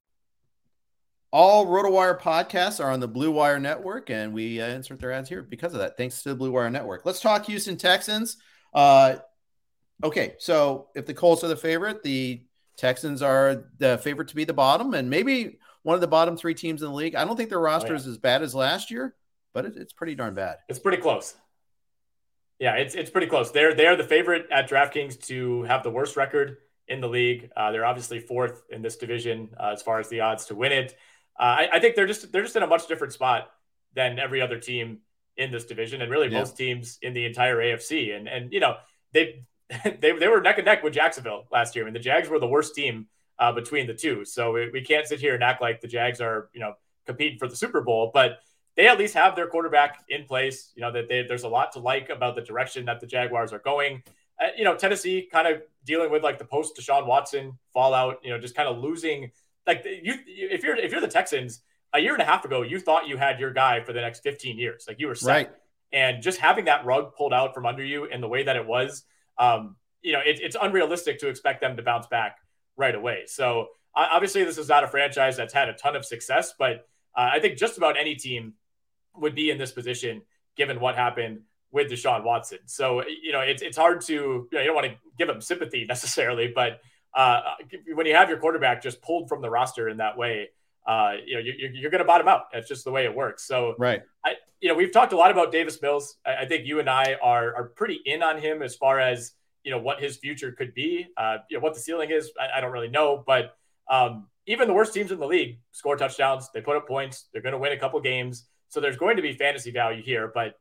All RotoWire podcasts are on the Blue Wire Network, and we uh, insert their ads here because of that. Thanks to the Blue Wire Network. Let's talk Houston Texans. Uh, okay, so if the Colts are the favorite, the Texans are the favorite to be the bottom, and maybe one of the bottom three teams in the league. I don't think their roster oh, yeah. is as bad as last year, but it, it's pretty darn bad. It's pretty close. Yeah, it's it's pretty close. They're they're the favorite at DraftKings to have the worst record in the league. Uh, they're obviously fourth in this division uh, as far as the odds to win it. Uh, I, I, think they're just they're just in a much different spot than every other team in this division, and really yeah. most teams in the entire AFC. And and you know they they they were neck and neck with Jacksonville last year. I mean, the Jags were the worst team uh, between the two, so we, we can't sit here and act like the Jags are you know competing for the Super Bowl, but they at least have their quarterback in place. You know that they, there's a lot to like about the direction that the Jaguars are going. Uh, you know Tennessee kind of dealing with like the post Deshaun Watson fallout. You know just kind of losing like you if you're if you're the Texans a year and a half ago you thought you had your guy for the next 15 years like you were set. Right. And just having that rug pulled out from under you in the way that it was, um, you know, it, it's unrealistic to expect them to bounce back right away. So obviously, this is not a franchise that's had a ton of success, but uh, I think just about any team would be in this position given what happened with Deshaun Watson. So, you know, it's, it's hard to, you, know, you don't want to give him sympathy necessarily, but uh, when you have your quarterback just pulled from the roster in that way, uh, you know, you're, you're going to bottom out. That's just the way it works. So, right. I, you know, we've talked a lot about Davis Mills. I, I think you and I are, are pretty in on him as far as, you know, what his future could be. Uh, you know, what the ceiling is, I, I don't really know, but um, even the worst teams in the league score touchdowns. They put up points. They're going to win a couple games. So there's going to be fantasy value here, but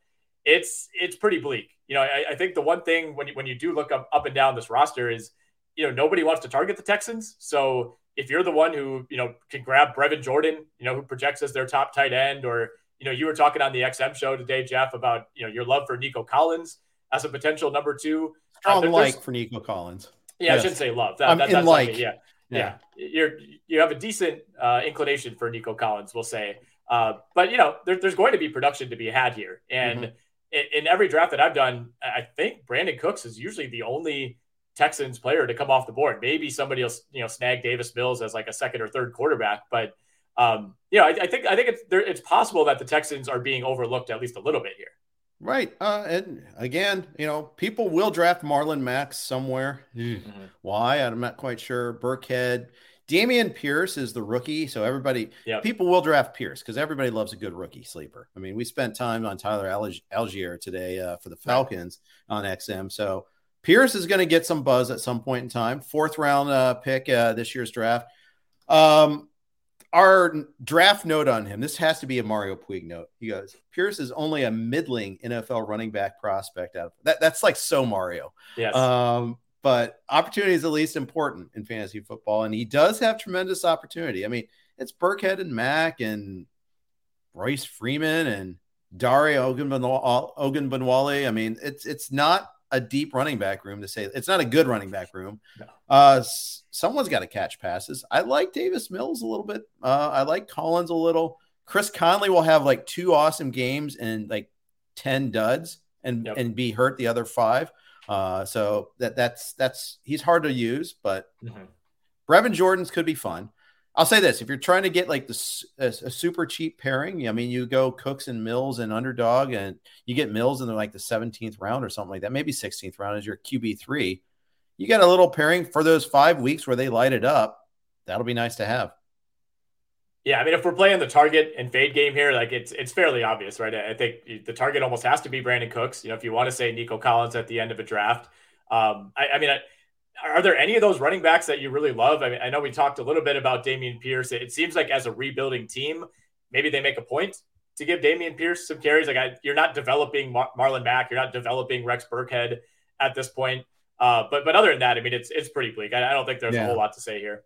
it's it's pretty bleak. You know, I, I think the one thing when you, when you do look up up and down this roster is, you know, nobody wants to target the Texans. So if you're the one who you know can grab Brevin Jordan, you know, who projects as their top tight end, or you know, you were talking on the XM show today, Jeff, about you know your love for Nico Collins as a potential number two. Strong uh, like for Nico Collins. Yeah, yes. I shouldn't say love. That, that, that's like. yeah. yeah, yeah. You're you have a decent uh, inclination for Nico Collins, we'll say. Uh, but you know, there, there's going to be production to be had here, and mm-hmm. in, in, every draft that I've done, I think Brandin Cooks is usually the only Texans player to come off the board. Maybe somebody else, you know, snag Davis Mills as like a second or third quarterback, but um, you know, I, I think I think it's there, it's possible that the Texans are being overlooked at least a little bit here. Right. Uh, and again, you know, people will draft Marlon Mack somewhere. Mm-hmm. Why? I'm not quite sure. Burkhead. Dameon Pierce is the rookie, so everybody, yep. people will draft Pierce because everybody loves a good rookie sleeper. I mean, we spent time on Tyler Allgeier today uh, for the Falcons on XM, so Pierce is going to get some buzz at some point in time. Fourth round uh, pick uh, this year's draft. Um, our draft note on him. This has to be a Mario Puig note. He goes, Pierce is only a middling NFL running back prospect. Out of, that, that's like so Mario. Yes. Um, but opportunity is at least important in fantasy football, and he does have tremendous opportunity. I mean, it's Burkhead and Mack and Royce Freeman and Dare Ogunbowale. I mean, it's it's not a deep running back room to say it's not a good running back room. No. Uh, someone's got to catch passes. I like Davis Mills a little bit. Uh, I like Collins a little. Chris Conley will have like two awesome games and like ten duds and yep. and be hurt the other five. Uh, so that that's that's he's hard to use, but mm-hmm. Brevin Jordan's could be fun. I'll say this: if you're trying to get like the a, a, super cheap pairing, I mean, you go Cooks and Mills and underdog, and you get Mills in the, like the 17th round or something like that, maybe 16th round as your QB three. You got a little pairing for those five weeks where they light it up. That'll be nice to have. Yeah, I mean, if we're playing the target and fade game here, like it's it's fairly obvious, right? I think the target almost has to be Brandin Cooks. You know, if you want to say Nico Collins at the end of a draft, um, I, I mean, I, are there any of those running backs that you really love? I mean, I know we talked a little bit about Dameon Pierce. It seems like as a rebuilding team, maybe they make a point to give Dameon Pierce some carries. Like I, you're not developing Mar- Marlon Mack, you're not developing Rex Burkhead at this point. Uh, but but other than that, I mean, it's it's pretty bleak. I, I don't think there's yeah. a whole lot to say here.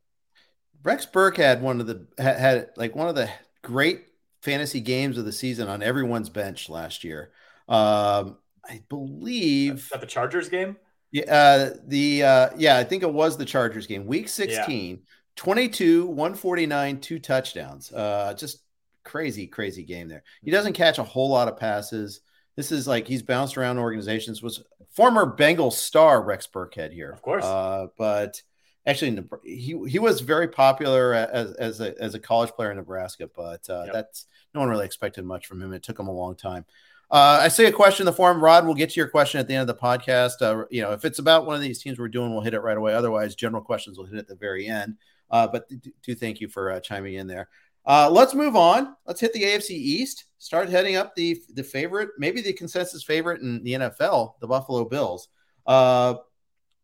Rex Burke had one of the had, had like one of the great fantasy games of the season on everyone's bench last year. Um, I believe at the Chargers game. Yeah, uh, the uh, yeah, I think it was the Chargers game, week 16, yeah. 22, 149, two touchdowns. Uh, just crazy, crazy game there. He doesn't catch a whole lot of passes. This is like he's bounced around organizations. Was former Bengal star Rex Burkhead here, of course, uh, but actually he he was very popular as as a, as a college player in Nebraska, but uh, yep. that's no one really expected much from him. It took him a long time. Uh, I see a question in the forum. Rod, we'll get to your question at the end of the podcast. Uh, you know, if it's about one of these teams we're doing, we'll hit it right away. Otherwise, general questions will hit at the very end. Uh, but do, do, thank you for uh, chiming in there. Uh, let's move on. Let's hit the AFC East. Start heading up the the favorite, maybe the consensus favorite in the NFL, the Buffalo Bills. Uh,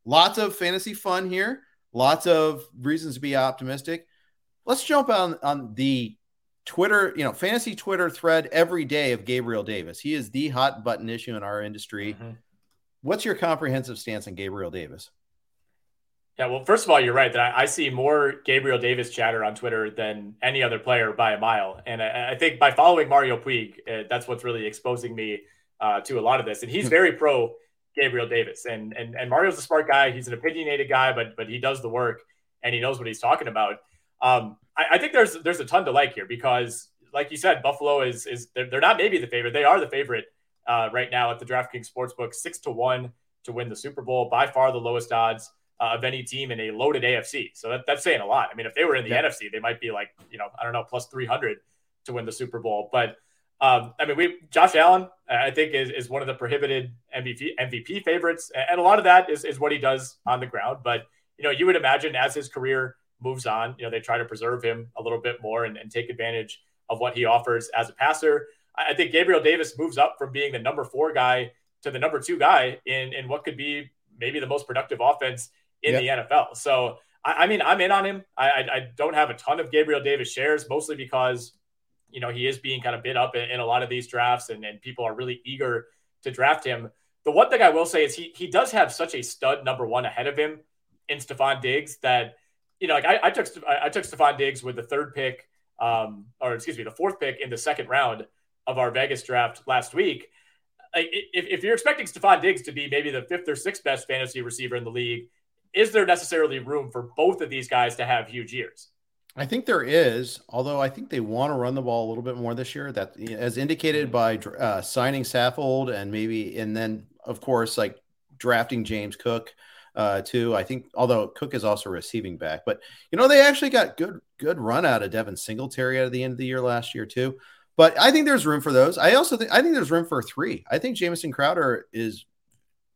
lots of fantasy fun here. Lots of reasons to be optimistic. Let's jump on on the Twitter, you know, fantasy Twitter thread every day of Gabriel Davis. He is the hot button issue in our industry. Mm-hmm. What's your comprehensive stance on Gabriel Davis? Yeah, well, first of all, you're right that I, I, see more Gabriel Davis chatter on Twitter than any other player by a mile, and I, I think by following Mario Puig, uh, that's what's really exposing me uh, to a lot of this. And he's hmm. very pro Gabriel Davis, and and and Mario's a smart guy. He's an opinionated guy, but but he does the work and he knows what he's talking about. Um, I, I, think there's there's a ton to like here because, like you said, Buffalo is is they're, they're not maybe the favorite. They are the favorite uh, right now at the DraftKings Sportsbook, six to one to win the Super Bowl, by far the lowest odds uh, of any team in a loaded AFC. So that, that's saying a lot. I mean, if they were in the yeah. NFC, they might be like you know I don't know plus three hundred to win the Super Bowl, but. Um, I mean, we Josh Allen, I think, is, is one of the prohibited MVP MVP favorites, and a lot of that is, is what he does on the ground. But you know, you would imagine as his career moves on. You know, they try to preserve him a little bit more and, and take advantage of what he offers as a passer. I think Gabriel Davis moves up from being the number four guy to the number two guy in, in what could be maybe the most productive offense in yep. the NFL. So, I, I, mean, I'm in on him. I, I, I, don't have a ton of Gabriel Davis shares, mostly because, you know, he is being kind of bid up in, in a lot of these drafts and, and people are really eager to draft him. The one thing I will say is he, he does have such a stud number one ahead of him in Stefon Diggs that you know, like I, I took I took Stefon Diggs with the third pick, um, or excuse me, the fourth pick in the second round of our Vegas draft last week. If, if you're expecting Stefon Diggs to be maybe the fifth or sixth best fantasy receiver in the league, is there necessarily room for both of these guys to have huge years? I think there is, although I think they want to run the ball a little bit more this year. That, as indicated by uh, signing Saffold and maybe, and then of course, like drafting James Cook uh, too. I think, although Cook is also receiving back, but you know they actually got good good run out of Devin Singletary at the end of the year last year too. But I think there's room for those. I also think I think there's room for three. I think Jamison Crowder is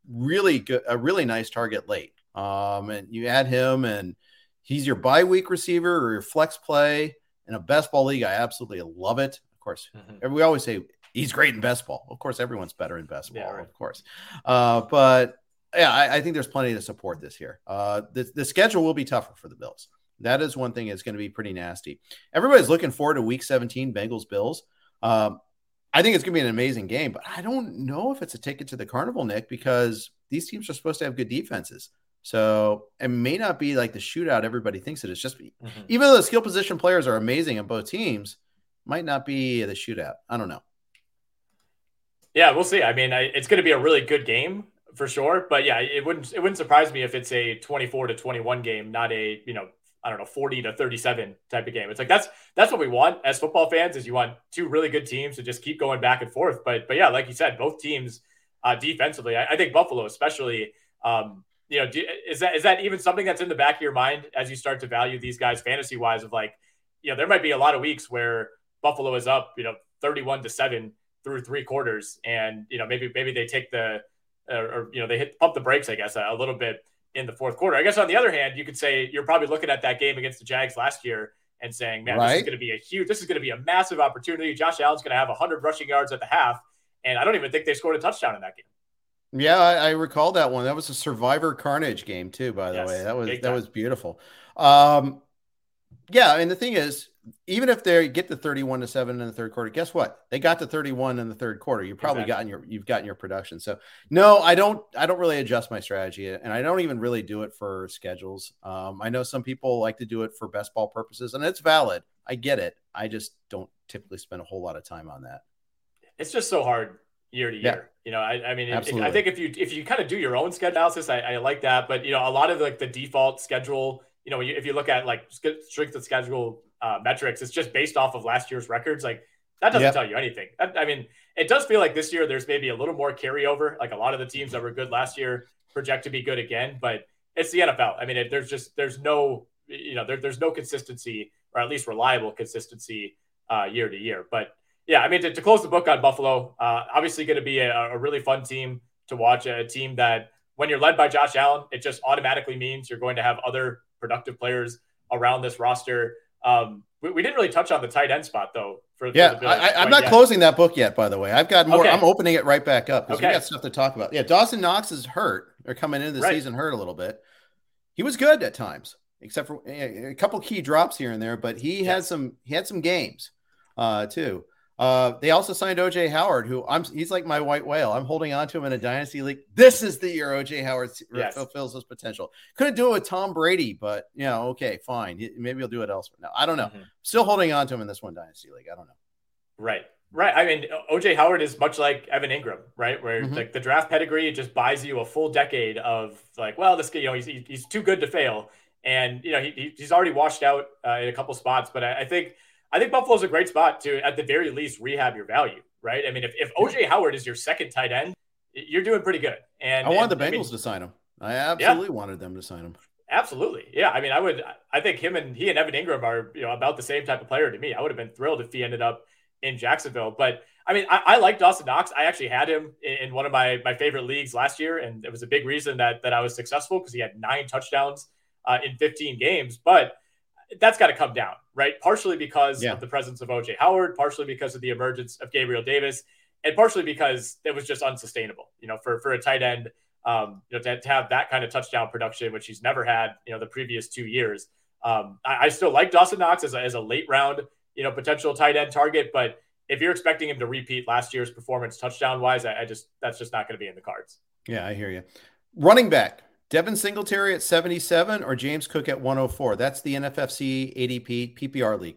really good, a really nice target late. Um, and you add him, and he's your bye week receiver or your flex play in a best ball league. I absolutely love it. Of course, mm-hmm. we always say he's great in best ball. Of course, everyone's better in best ball, yeah, right. of course. Uh, but yeah, I, I, think there's plenty to support this here. Uh, the, the schedule will be tougher for the Bills. That is one thing that's going to be pretty nasty. Everybody's looking forward to Week 17, Bengals Bills. Um, I think it's going to be an amazing game, but I don't know if it's a ticket to the carnival, Nick, because these teams are supposed to have good defenses. So it may not be like the shootout everybody thinks it is. Just mm-hmm. even though the skill position players are amazing on both teams, might not be the shootout. I don't know. Yeah, we'll see. I mean, I, it's going to be a really good game for sure. But yeah, it wouldn't it wouldn't surprise me if it's a 24 to 21 game, not a, you know, I don't know, 40 to 37 type of game. It's like that's that's what we want as football fans is you want two really good teams to just keep going back and forth. But but yeah, like you said, both teams uh, defensively, I, I, think Buffalo especially um, you know, do, is that is that even something that's in the back of your mind as you start to value these guys fantasy wise of like, you know, there might be a lot of weeks where Buffalo is up, you know, 31 to 7 through three quarters and you know maybe maybe they take the or, or you know they hit pump the brakes, I guess, a, a, little bit in the fourth quarter. I guess on the other hand, you could say you're probably looking at that game against the Jags last year and saying, "Man, right. this is going to be a huge, this is going to be a massive opportunity." Josh Allen's going to have 100 rushing yards at the half, and I don't even think they scored a touchdown in that game. Yeah, I, I recall that one. That was a Survivor Carnage game too, by the yes, way. That was that was beautiful. Um, yeah, and the thing is, even if they get the 31 to 7 in the third quarter guess what? They got to 31 in the third quarter. You've probably exactly. gotten your you've gotten your production. So no i don't i don't really adjust my strategy and i don't even really do it for schedules. Um, i know some people like to do it for best ball purposes and it's valid. I get it. I just don't typically spend a whole lot of time on that. It's just so hard year to year. You know, I, I mean, it, I think if you if you kind of do your own schedule analysis, I, I, like that. But you know, a lot of like the default schedule, you know, if you look at like strength of schedule uh, metrics, it's just based off of last year's records. Like that doesn't yep. tell you anything. I, I, mean, it does feel like this year there's maybe a little more carryover. Like a lot of the teams that were good last year project to be good again, but it's the NFL. I mean, it, there's just there's no you know there, there's no consistency or at least reliable consistency uh, year to year. But yeah, I mean, to, to close the book on Buffalo, uh, obviously going to be a, a, really fun team to watch. A team that, when you're led by Josh Allen, it just automatically means you're going to have other productive players around this roster. Um, we, we, didn't really touch on the tight end spot though. For, yeah, for I, am not yet. closing that book yet. By the way, I've got more. Okay. I'm opening it right back up because okay. we got stuff to talk about. Yeah, Dawson Knox is hurt. They're coming into the right. season hurt a little bit. He was good at times, except for a couple key drops here and there. But he yeah. had some. He had some games uh, too. Uh, they also signed OJ Howard, who I'm he's like my white whale. I'm holding on to him in a dynasty league. This is the year OJ Howard yes. fulfills his potential. Couldn't do it with Tom Brady, but you know, okay, fine. Maybe he'll do it elsewhere. No, I don't know. Mm-hmm. Still holding on to him in this one dynasty league. I don't know. Right. Right. I mean, OJ Howard is much like Evan Engram, right? Where mm-hmm. like the draft pedigree just buys you a full decade of like, well, this guy, you know, he's, he's too good to fail. And, you know, he, he's already washed out uh, in a couple spots. But I, I think I think Buffalo's a great spot to, at the very least, rehab your value, right? I mean, if, if OJ Howard is your second tight end, you're doing pretty good. And I wanted and, the Bengals I mean, to sign him. I absolutely yeah. wanted them to sign him. Absolutely. Yeah. I mean, I would, I think him and he and Evan Engram are, you know, about the same type of player to me. I would have been thrilled if he ended up in Jacksonville. But I mean, I, I like Dawson Knox. I actually had him in, in, one of my, my favorite leagues last year. And it was a big reason that, that I was successful because he had nine touchdowns uh, in 15 games. But that's got to come down, right? Partially because yeah. of the presence of OJ Howard, partially because of the emergence of Gabriel Davis, and partially because it was just unsustainable, you know, for, for a tight end, um, you know, to, to have that kind of touchdown production, which he's never had, you know, the previous two years. Um, I, I, still like Dawson Knox as a, as a late round, you know, potential tight end target, but if you're expecting him to repeat last year's performance touchdown wise, I, I just that's just not going to be in the cards. Yeah, I hear you. Running back, Devin Singletary at 77 or James Cook at 104? That's the NFFC ADP PPR league.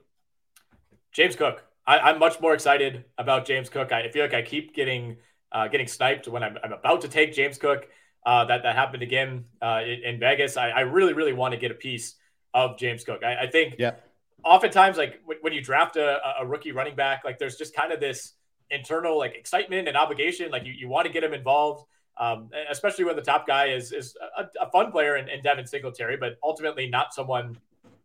James Cook. I, am much more excited about James Cook. I feel like I keep getting uh, getting sniped when I'm, I'm, about to take James Cook. Uh, that that happened again uh, in, in, Vegas. I, I, really, really want to get a piece of James Cook. I, I think yeah. oftentimes, like when, when you draft a, a, rookie running back, like there's just kind of this internal like excitement and obligation. Like you, you want to get him involved um, especially when the top guy is is a, a, fun player in, in Devin Singletary, but ultimately not someone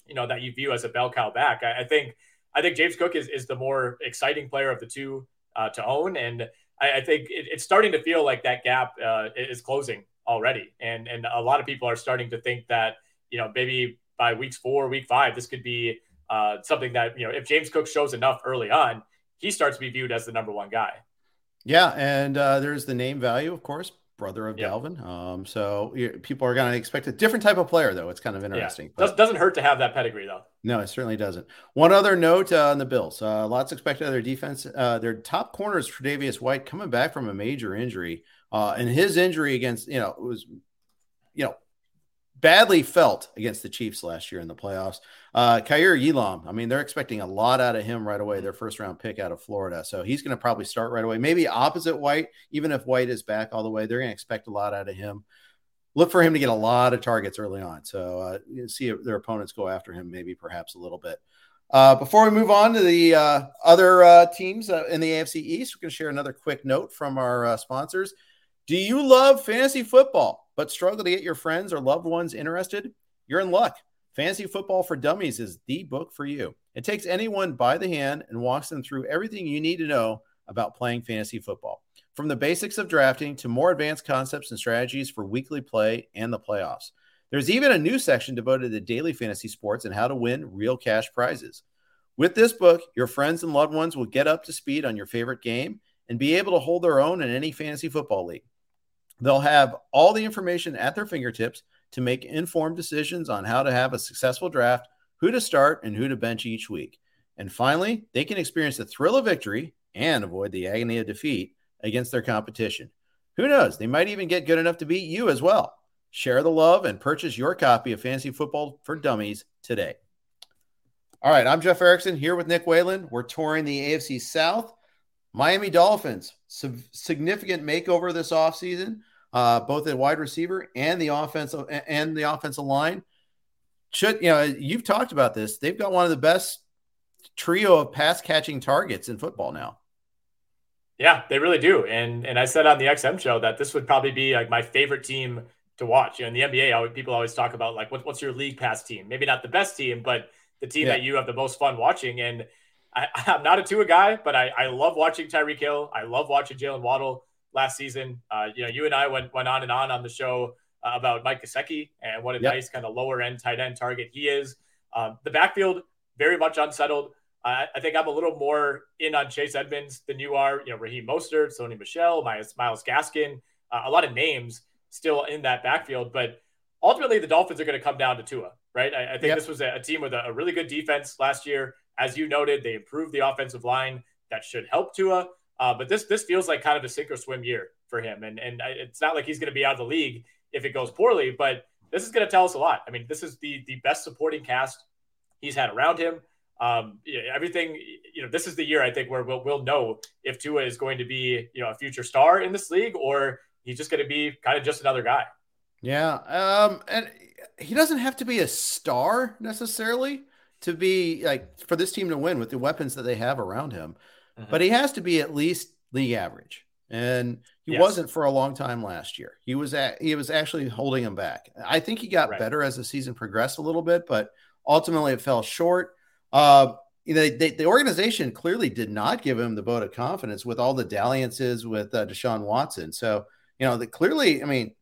you know that you view as a bell cow back. I, I think I think James Cook is is the more exciting player of the two uh, to own, and I, I think it, it's starting to feel like that gap uh, is closing already, and and a lot of people are starting to think that you know maybe by weeks four, week five, this could be uh, something that you know if James Cook shows enough early on, he starts to be viewed as the number one guy. Yeah, and uh, there's the name value, of course brother of yep. Dalvin. Um, so people are going to expect a different type of player, though. It's kind of interesting. Yeah. Does, doesn't hurt to have that pedigree, though. No, it certainly doesn't. One other note uh, on the Bills: uh, lots expected of their defense. Uh, their top corners, Tre'Davious White, coming back from a major injury, uh, and his injury against you know it was you know badly felt against the Chiefs last year in the playoffs. Uh, Kaiir Elam, I mean, they're expecting a lot out of him right away, their first round pick out of Florida. So he's going to probably start right away. Maybe opposite White, even if White is back all the way, they're going to expect a lot out of him. Look for him to get a lot of targets early on. So uh, see their opponents go after him, maybe perhaps a little bit. Uh, before we move on to the uh, other uh, teams uh, in the AFC East, we're going to share another quick note from our uh, sponsors. Do you love fantasy football, but struggle to get your friends or loved ones interested? You're in luck. Fantasy Football for Dummies is the book for you. It takes anyone by the hand and walks them through everything you need to know about playing fantasy football, from the basics of drafting to more advanced concepts and strategies for weekly play and the playoffs. There's even a new section devoted to daily fantasy sports and how to win real cash prizes. With this book, your friends and loved ones will get up to speed on your favorite game and be able to hold their own in any fantasy football league. They'll have all the information at their fingertips to make informed decisions on how to have a successful draft, who to start, and who to bench each week. And finally, they can experience the thrill of victory and avoid the agony of defeat against their competition. Who knows? They might even get good enough to beat you as well. Share the love and purchase your copy of Fantasy Football for Dummies today. All right, I'm Jeff Erickson here with Nick Whalen. We're touring the AFC South. Miami Dolphins, significant makeover this offseason, uh, both at wide receiver and the offensive and the offensive line. Should you know you've talked about this? They've got one of the best trio of pass catching targets in football now. Yeah, they really do. And and I said on the XM show that this would probably be like my favorite team to watch. You know, in the NBA, people always talk about like what, what's your league pass team? Maybe not the best team, but the team yeah. that you have the most fun watching. And I, am not a Tua guy, but I, I love watching Tyreek Hill. I love watching Jaylen Waddle last season. Uh, you know, you and I went went on and on on the show uh, about Mike Gesicki and what a yep. nice kind of lower end tight end target he is. Um, the backfield very much unsettled. Uh, I think I'm a little more in on Chase Edmonds than you are. You know, Raheem Mostert, Sony Michel, Miles, Myles Gaskin, uh, a lot of names still in that backfield. But ultimately, the Dolphins are going to come down to Tua, right? I, I think yep. this was a, a, team with a, a, really good defense last year. As you noted, they improved the offensive line. That should help Tua. Uh, but this this feels like kind of a sink or swim year for him, and and it's not like he's going to be out of the league if it goes poorly. But this is going to tell us a lot. I mean, this is the the best supporting cast he's had around him. Um, everything, you know, this is the year I think where we'll, we'll know if Tua is going to be, you know, a future star in this league or he's just going to be kind of just another guy. Yeah. Um, and he doesn't have to be a star necessarily to be like for this team to win with the weapons that they have around him, mm-hmm. but he has to be at least league average. And he yes. wasn't for a long time last year. He was at, he was actually holding him back. I think he got right. better as the season progressed a little bit, but ultimately it fell short. Uh, you know, they, the organization clearly did not give him the vote of confidence with all the dalliances with uh, Deshaun Watson. So, you know, that clearly, I mean,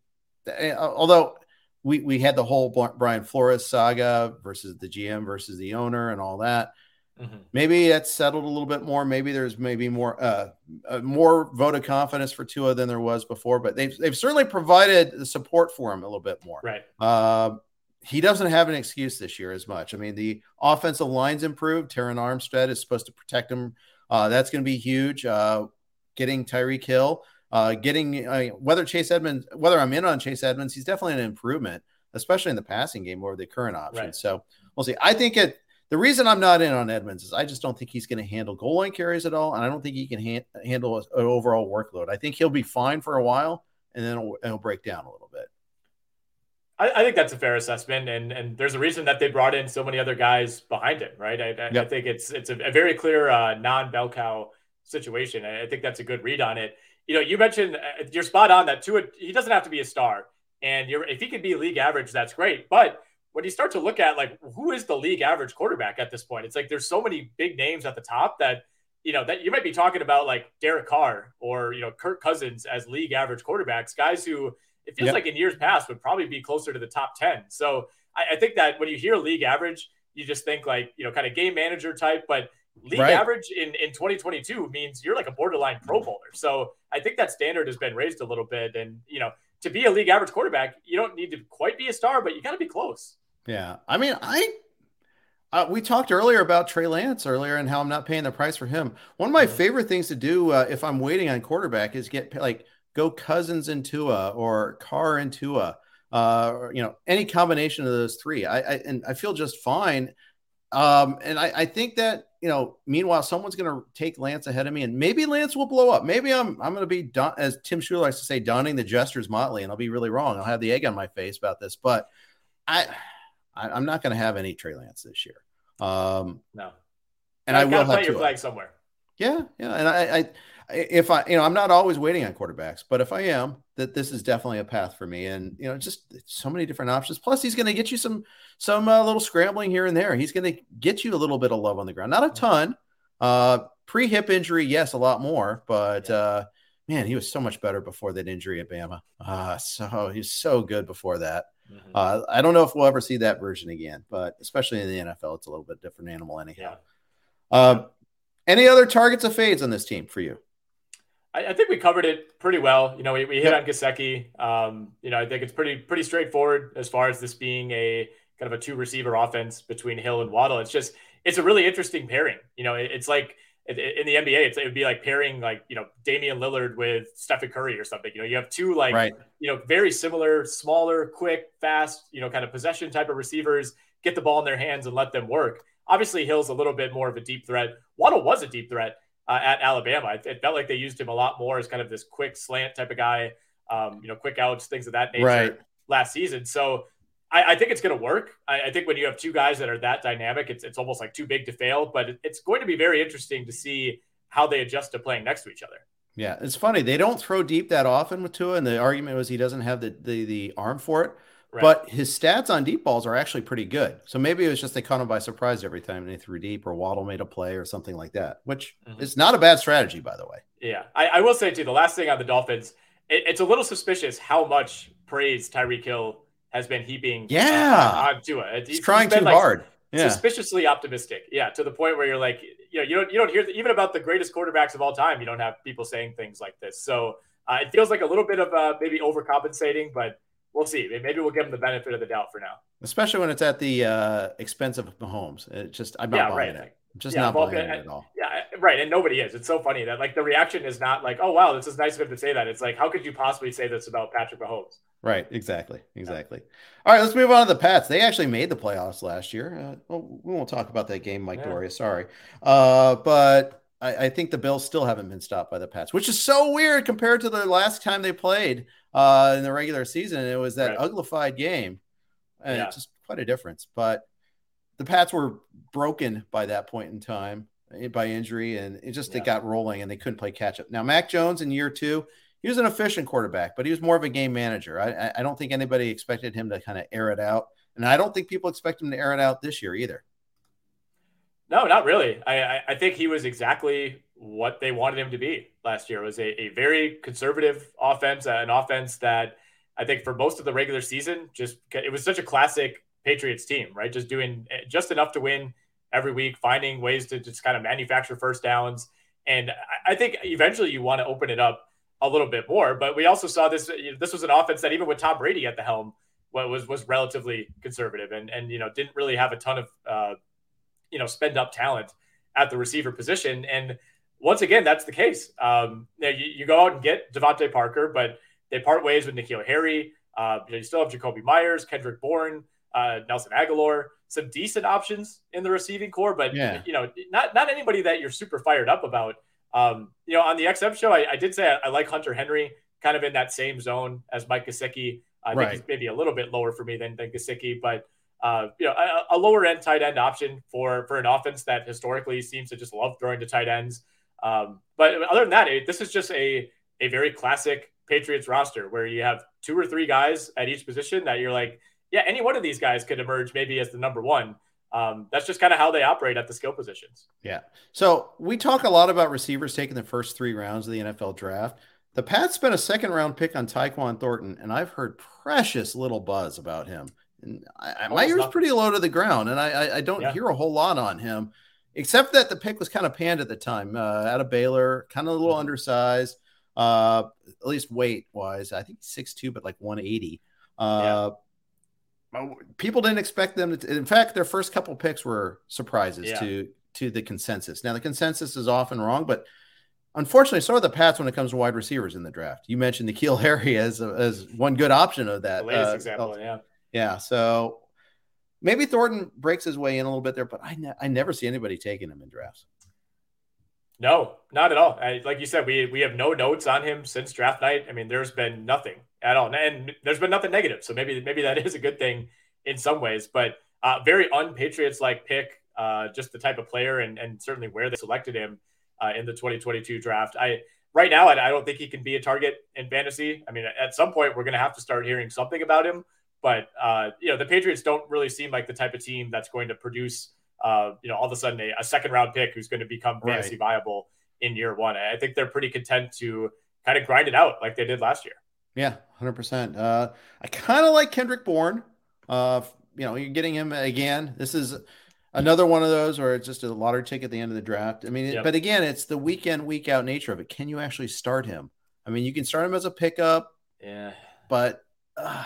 uh, although we, we had the whole Brian Flores saga versus the GM versus the owner and all that, mm-hmm. maybe that's settled a little bit more. Maybe there's maybe more uh, uh, more vote of confidence for Tua than there was before, but they've they've certainly provided the support for him a little bit more. Right. Uh, he doesn't have an excuse this year as much. I mean, the offensive line's improved. Terron Armstead is supposed to protect him. Uh, that's going to be huge. Uh, getting Tyreek Hill, uh, getting uh, whether Chase Edmonds, whether I'm in on Chase Edmonds, he's definitely an improvement, especially in the passing game over the current option. Right. So we'll see. I think it. The reason I'm not in on Edmonds is I just don't think he's going to handle goal line carries at all, and I don't think he can ha- handle an overall workload. I think he'll be fine for a while, and then it'll, it'll break down a little bit. I, I, think that's a fair assessment, and and there's a reason that they brought in so many other guys behind him, right? I, I, yep. I think it's it's a, a very clear uh, non bell cow situation. I think that's a good read on it. You know, you mentioned uh, you're spot on that too. He doesn't have to be a star, and you're if he could be league average, that's great. But when you start to look at like who is the league average quarterback at this point, it's like there's so many big names at the top that you know that you might be talking about like Derek Carr or you know Kirk Cousins as league average quarterbacks, guys who it feels yep. like in years past would probably be closer to the top 10. So I, I, think that when you hear league average, you just think like, you know, kind of game manager type, but league right. average in, in 2022 means you're like a borderline pro bowler. So I think that standard has been raised a little bit. And, you know, to be a league average quarterback, you don't need to quite be a star, but you got to be close. Yeah. I mean, I, uh, we talked earlier about Trey Lance earlier and how I'm not paying the price for him. One of my mm-hmm. favorite things to do uh, if I'm waiting on quarterback is get like go Cousins into Tua or Carr into Tua, uh, or, you know, any combination of those three. I, I and I feel just fine. Um, and I, I think that you know, meanwhile, someone's going to take Lance ahead of me, and maybe Lance will blow up. Maybe I'm I'm going to be done, as Tim Schuler likes to say, donning the jester's motley, and I'll be really wrong. I'll have the egg on my face about this, but I, I am not going to have any Trey Lance this year. Um, no, and I, I will have your flag somewhere. Yeah, yeah, and I, I if I, you know, I'm not always waiting on quarterbacks, but if I am, that this is definitely a path for me. And you know, just so many different options. Plus, he's going to get you some some uh, little scrambling here and there. He's going to get you a little bit of love on the ground, not a mm-hmm. ton. Uh, pre hip injury, yes, a lot more, but uh, man, he was so much better before that injury at Bama. Uh, so he's so good before that. Mm-hmm. Uh, I don't know if we'll ever see that version again, but especially in the NFL, it's a little bit different animal anyhow. Yeah. Uh, any other targets of fades on this team for you? I, I, think we covered it pretty well. You know, we, we hit on Gesicki. Um, you know, I think it's pretty pretty straightforward as far as this being a kind of a two receiver offense between Hill and Waddle. It's just it's a really interesting pairing. You know, it, it's like in the NBA, it would be like pairing like you know Damian Lillard with Stephen Curry or something. You know, you have two like right. you know very similar, smaller, quick, fast, you know, kind of possession type of receivers. Get the ball in their hands and let them work. Obviously, Hill's a little bit more of a deep threat. Waddle was a deep threat. Uh, at Alabama. It, it, felt like they used him a lot more as kind of this quick slant type of guy, um, you know, quick outs, things of that nature right. last season. So I, I think it's going to work. I, I, think when you have two guys that are that dynamic, it's, it's almost like too big to fail, but it, it's going to be very interesting to see how they adjust to playing next to each other. Yeah, it's funny. They don't throw deep that often with Tua, and the argument was he doesn't have the the, the arm for it. Right. But his stats on deep balls are actually pretty good. So maybe it was just they caught him by surprise every time they threw deep, or Waddle made a play, or something like that. Which mm-hmm. is not a bad strategy, by the way. Yeah, I, I will say too. The last thing on the Dolphins, it, it's a little suspicious how much praise Tyreek Hill has been heaping. Yeah, uh, on Tua. He's, he's trying he's too like hard. Yeah. Suspiciously optimistic. Yeah, to the point where you're like, you know, you don't you don't hear the, even about the greatest quarterbacks of all time. You don't have people saying things like this. So uh, it feels like a little bit of uh, maybe overcompensating, but we'll see. Maybe we'll give him the benefit of the doubt for now. Especially when it's at the uh, expense of Mahomes. It just I'm not yeah, buying right. it. I'm just yeah, not buying it at all. Yeah, right. And nobody is. It's so funny that like the reaction is not like, oh wow, this is nice of him to say that. It's like, how could you possibly say this about Patrick Mahomes? Right. Exactly. Exactly. Yeah. All right. Let's move on to the Pats. They actually made the playoffs last year. Uh, well, we won't talk about that game, Mike yeah. Doria. Sorry. Uh, but I, I, think the Bills still haven't been stopped by the Pats, which is so weird compared to the last time they played uh, in the regular season. It was that right. uglified game, and yeah. it's just quite a difference. But the Pats were broken by that point in time eh, by injury, and it just yeah. it got rolling, and they couldn't play catch up. Now Mac Jones in year two, he was an efficient quarterback, but he was more of a game manager. I, I don't think anybody expected him to kind of air it out, and I don't think people expect him to air it out this year either. No, not really. I, I think he was exactly what they wanted him to be last year. It was a, a very conservative offense, uh, an offense that I think for most of the regular season, just it was such a classic Patriots team, right? Just doing eh, just enough to win every week, finding ways to just kind of manufacture first downs. And I think eventually you want to open it up a little bit more. But we also saw this. This was an offense that even with Tom Brady at the helm, was was relatively conservative and and you know didn't really have a ton of uh, you know spend up talent at the receiver position. And once again, that's the case. Um, you, know, you, you, go out and get DeVante Parker, but they part ways with N'Keal Harry. Uh, you, know, you still have Jakobi Meyers, Kendrick Bourne, uh, Nelson Agholor, some decent options in the receiving corps, but yeah. you know, not not anybody that you're super fired up about. Um, you know, on the XM show, I, I did say I, I, like Hunter Henry, kind of in that same zone as Mike Gesicki. I right. think he's maybe a little bit lower for me than, than Gesicki, but uh, you know, a, a, lower end tight end option for for an offense that historically seems to just love throwing to tight ends. Um, but other than that, it, this is just a a very classic Patriots roster where you have two or three guys at each position that you're like, yeah, any one of these guys could emerge maybe as the number one. Um, that's just kind of how they operate at the skill positions. Yeah. So we talk a lot about receivers taking the first three rounds of the NFL draft. The Pats spent a second round pick on Tyquan Thornton, and I've heard precious little buzz about him. And I, my ear's pretty low to the ground, and I, I, I don't yeah. hear a whole lot on him, except that the pick was kind of panned at the time uh, out of Baylor, kind of a little mm-hmm. undersized, uh, at least weight wise. I think six two, but like 180. Uh, yeah. People didn't expect them to. In fact, their first couple picks were surprises yeah. to to the consensus. Now, the consensus is often wrong, but unfortunately, so are the Pats when it comes to wide receivers in the draft. You mentioned N'Keal Harry as, as one good option of that. The latest uh, example, yeah. Yeah. So maybe Thornton breaks his way in a little bit there, but I, ne- I never see anybody taking him in drafts. No, not at all. I, like you said, we we have no notes on him since draft night. I mean, there's been nothing at all, and there's been nothing negative. So maybe maybe that is a good thing in some ways. But uh, very unpatriots like pick, uh, just the type of player, and and certainly where they selected him uh, in the 2022 draft. I right now I, I don't think he can be a target in fantasy. I mean, at some point we're going to have to start hearing something about him. But uh, you know, the Patriots don't really seem like the type of team that's going to produce, uh, you know, all of a sudden a, a second round pick who's going to become fantasy right. viable in year one. I think they're pretty content to kind of grind it out like they did last year. Yeah, hundred uh, percent. I kind of like Kendrick Bourne. Uh, you know, you're getting him again. This is another one of those where it's just a lottery ticket at the end of the draft. I mean, yep. but again, it's the weekend, week out nature of it. Can you actually start him? I mean, you can start him as a pickup. Yeah. But uh,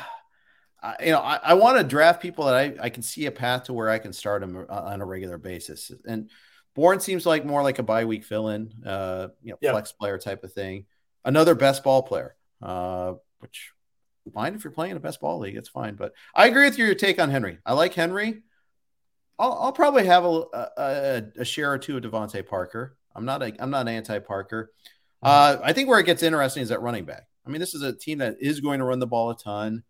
I, you know, I, I want to draft people that I, I can see a path to where I can start them uh, on a regular basis. And Bourne seems like more like a bye week fill in, uh, you know, flex player type of thing. Another best ball player, uh, which fine if you're playing a best ball league, it's fine. But I agree with your take on Henry. I like Henry. I'll, I'll probably have a, a, a, share or two of DeVante Parker. I'm not a, I'm not anti Parker. Uh, I think where it gets interesting is at running back. I mean, this is a team that is going to run the ball a ton,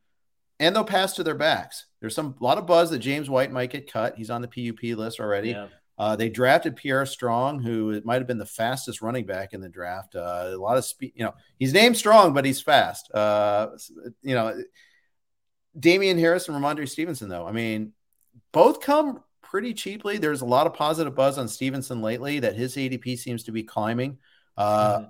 and they'll pass to their backs. There's some a lot of buzz that James White might get cut. He's on the PUP list already. Yeah. Uh, they drafted Pierre Strong, who might have been the fastest running back in the draft. Uh, a lot of speed. You know, he's named Strong, but he's fast. Uh, you know, Damien Harris and Rhamondre Stevenson, though. I mean, both come pretty cheaply. There's a lot of positive buzz on Stevenson lately that his ADP seems to be climbing. Uh, mm-hmm.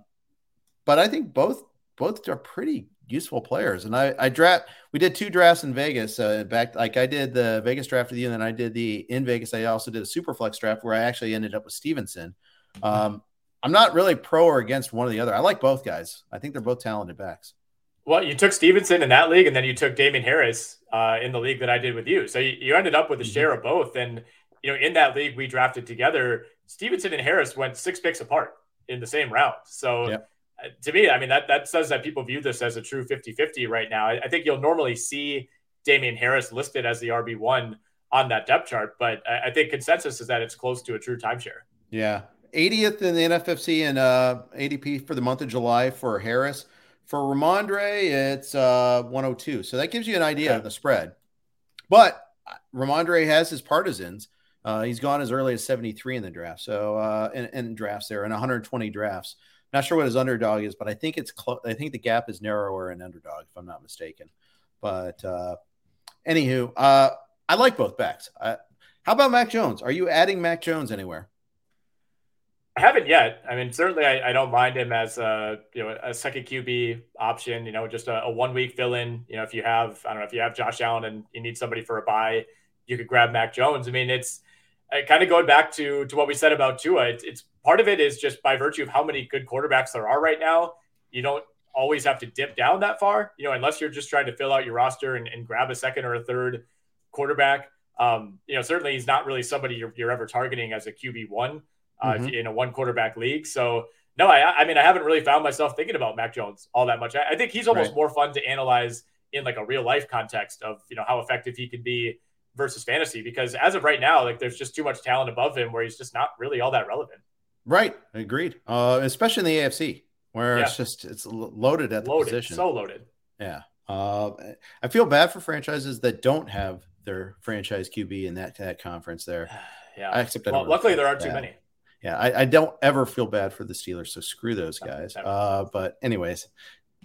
But I think both both are pretty useful players. And I, I draft. We did two drafts in Vegas. Uh, back like I did the Vegas draft with you, and then I did the in Vegas. I also did a super flex draft where I actually ended up with Stevenson. Um, I'm not really pro or against one or the other. I like both guys. I think they're both talented backs. Well, you took Stevenson in that league, and then you took Damien Harris uh, in the league that I did with you. So you, you ended up with a mm-hmm. share of both. And you know, in that league we drafted together, Stevenson and Harris went six picks apart in the same round. So yep to me, I mean, that, that says that people view this as a true 50 50 right now. I, I, think you'll normally see Damien Harris listed as the RB1 on that depth chart, but I, I, think consensus is that it's close to a true timeshare. Yeah. 80th in the NFFC and uh, ADP for the month of July for Harris. For Rhamondre, it's uh, 102. So that gives you an idea of the spread. But uh, Rhamondre has his partisans. Uh, he's gone as early as 73 in the draft. So, uh, in, in drafts there, in 120 drafts. Not sure what his underdog is, but I think it's close. I think the gap is narrower in underdog, if I'm not mistaken. But uh, anywho, uh, I like both backs. how about Mac Jones? Are you adding Mac Jones anywhere? I haven't yet. I mean, certainly I, I, don't mind him as a you know a second QB option. You know, just a, a one week fill in. You know, if you have I don't know if you have Josh Allen and you need somebody for a buy, you could grab Mac Jones. I mean, it's uh, kind of going back to to what we said about Tua. It's, it's part of it is just by virtue of how many good quarterbacks there are right now. You don't always have to dip down that far, you know, unless you're just trying to fill out your roster and, and grab a second or a third quarterback. Um, you know, certainly he's not really somebody you're, you're ever targeting as a QB one uh, mm-hmm. in a one quarterback league. So no, I, I mean, I haven't really found myself thinking about Mac Jones all that much. I, I think he's almost right. more fun to analyze in like a real life context of you know how effective he can be versus fantasy because as of right now, like there's just too much talent above him where he's just not really all that relevant. Right. Agreed. Uh, especially in the AFC where yeah. it's just it's loaded at the loaded, position. So loaded. Yeah. Uh, I feel bad for franchises that don't have their franchise QB in that that conference there. yeah. I accept. Well, luckily there aren't bad. too many. Yeah, I, I, don't ever feel bad for the Steelers, so screw those guys. Uh, but anyways,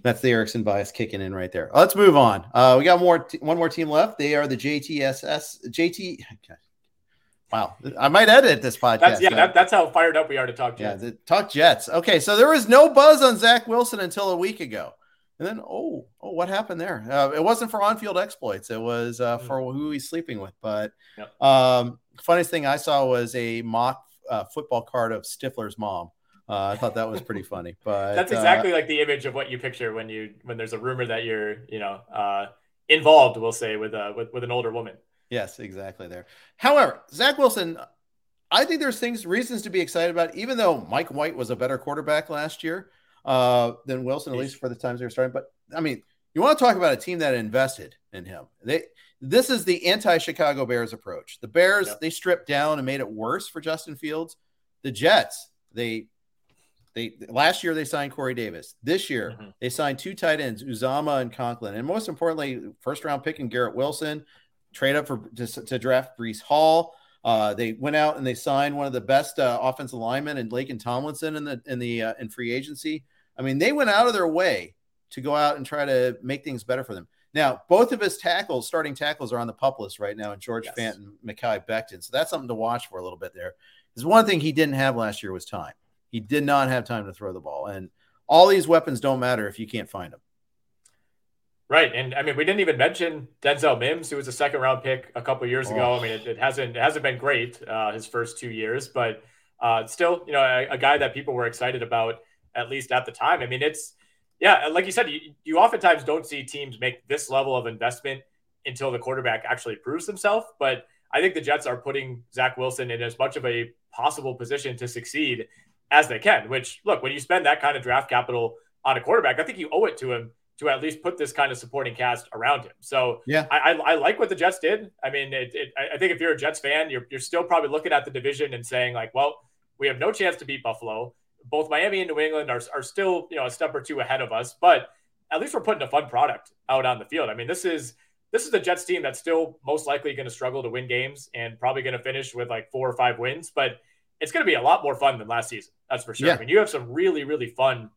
that's the Erickson bias kicking in right there. Let's move on. Uh, we got more t- one more team left. They are the JTSS JT. Wow, I might edit this podcast. That's, yeah, that, that's how fired up we are to talk Jets. Yeah, talk Jets. Okay, so there was no buzz on Zach Wilson until a week ago, and then oh, oh, what happened there? Uh, it wasn't for on-field exploits. It was uh, hmm. for who he's sleeping with. But yep. um, funniest thing I saw was a mock uh, football card of Stifler's mom. Uh, I thought that was pretty funny. But that's uh, exactly like the image of what you picture when you when there's a rumor that you're you know uh, involved. We'll say with a with, with an older woman. Yes, exactly there. However, Zach Wilson, I think there's things, reasons to be excited about, even though Mike White was a better quarterback last year uh, than Wilson, at least for the times they were starting. But I mean, you want to talk about a team that invested in him. They this is the anti-Chicago Bears approach. The Bears, yep. they stripped down and made it worse for Justin Fields. The Jets, they they last year they signed Corey Davis. This year mm-hmm. they signed two tight ends, Uzomah and Conklin, and most importantly, first round pick and Garrett Wilson trade up for to, to draft Breece Hall. Uh, they went out and they signed one of the best uh, offensive linemen in Laken Tomlinson in the in the uh, in free agency. I mean, they went out of their way to go out and try to make things better for them. Now, both of his tackles, starting tackles, are on the pup list right now, and George yes. Fant, Mekhi Becton. So that's something to watch for a little bit there. Because one thing he didn't have last year was time. He did not have time to throw the ball, and all these weapons don't matter if you can't find them. Right, and I mean, we didn't even mention Denzel Mims, who was a second round pick a couple years oh. ago. I mean, it, it, hasn't it hasn't been great uh, his first two years, but uh, still, you know, a, a, guy that people were excited about at least at the time. I mean, it's yeah, like you said, you, you oftentimes don't see teams make this level of investment until the quarterback actually proves himself. But I think the Jets are putting Zach Wilson in as much of a possible position to succeed as they can. Which look, when you spend that kind of draft capital on a quarterback, I think you owe it to him to at least put this kind of supporting cast around him. So yeah, I, I, I like what the Jets did. I mean, it, it, I think if you're a Jets fan, you're, you're still probably looking at the division and saying like, well, We have no chance to beat Buffalo. Both Miami and New England are, are still, you know, a step or two ahead of us, but at least we're putting a fun product out on the field. I mean, this is this is a Jets team that's still most likely going to struggle to win games and probably going to finish with like four or five wins, but it's going to be a lot more fun than last season. That's for sure. Yeah. I mean, you have some really, really fun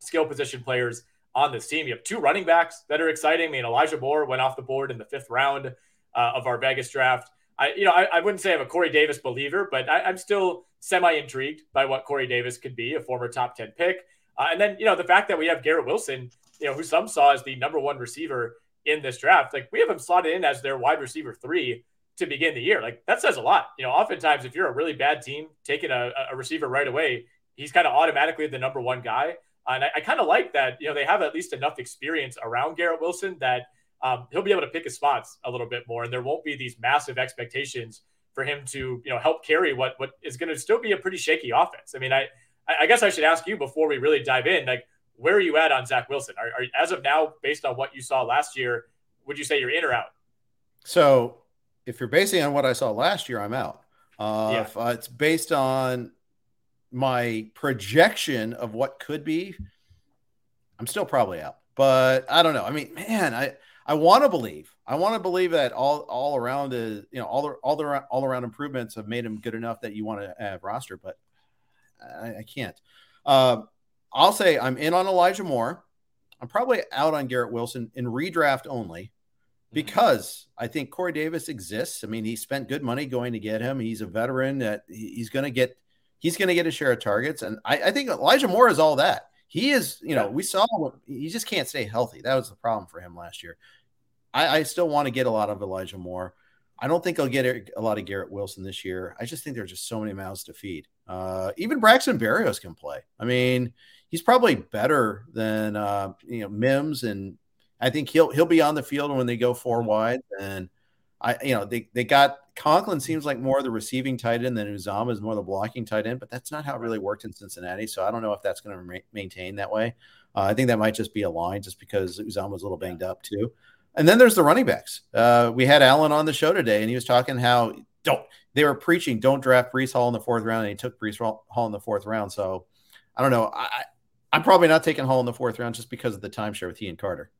skill position players on this team. You have two running backs that are exciting. I mean, Elijah Moore went off the board in the fifth round uh, of our Vegas draft. I, you know, I, I, wouldn't say I'm a Corey Davis believer, but I, am still semi intrigued by what Corey Davis could be, a former top 10 pick. Uh, and then, you know, the fact that we have Garrett Wilson, you know, who some saw as the number one receiver in this draft, like we have him slotted in as their wide receiver three to begin the year. Like that says a lot. You know, oftentimes if you're a really bad team taking a, a receiver right away, he's kind of automatically the number one guy. And I, I kind of like that, you know, they have at least enough experience around Garrett Wilson that um, he'll be able to pick his spots a little bit more. And there won't be these massive expectations for him to, you know, help carry what, what is going to still be a pretty shaky offense. I mean, I, I guess I should ask you before we really dive in, like, where are you at on Zach Wilson? Are, are as of now, based on what you saw last year, would you say you're in or out? So if you're basing on what I saw last year, I'm out. Uh, yeah. If uh, it's based on my projection of what could be, I'm still probably out. But I don't know. I mean, man, I I want to believe. I want to believe that all all around is you know all the all the all around improvements have made him good enough that you want to have roster, but I, I can't. Uh, I'll say I'm in on Elijah Moore. I'm probably out on Garrett Wilson in redraft only mm-hmm. because I think Corey Davis exists. I mean, he spent good money going to get him. He's a veteran that he's going to get he's going to get a share of targets. And I, I, think Elijah Moore is all that. He is, you know, we saw he just can't stay healthy. That was the problem for him last year. I, I still want to get a lot of Elijah Moore. I don't think I'll get a lot of Garrett Wilson this year. I just think there's just so many mouths to feed. Uh, even Braxton Berrios can play. I mean, he's probably better than uh, you know Mims, and I think he'll he'll be on the field when they go four wide. And I, you know, they they got Conklin seems like more the receiving tight end than Uzomah is more the blocking tight end, but that's not how it really worked in Cincinnati. So I don't know if that's going to re- maintain that way. Uh, I think that might just be a line, just because Uzomah was a little banged up too. And then there's the running backs. Uh, we had Alan on the show today, and he was talking how don't they were preaching don't draft Breece Hall in the fourth round, and he took Breece Hall in the fourth round. So I don't know. I, I'm probably not taking Hall in the fourth round just because of the timeshare with he and Carter.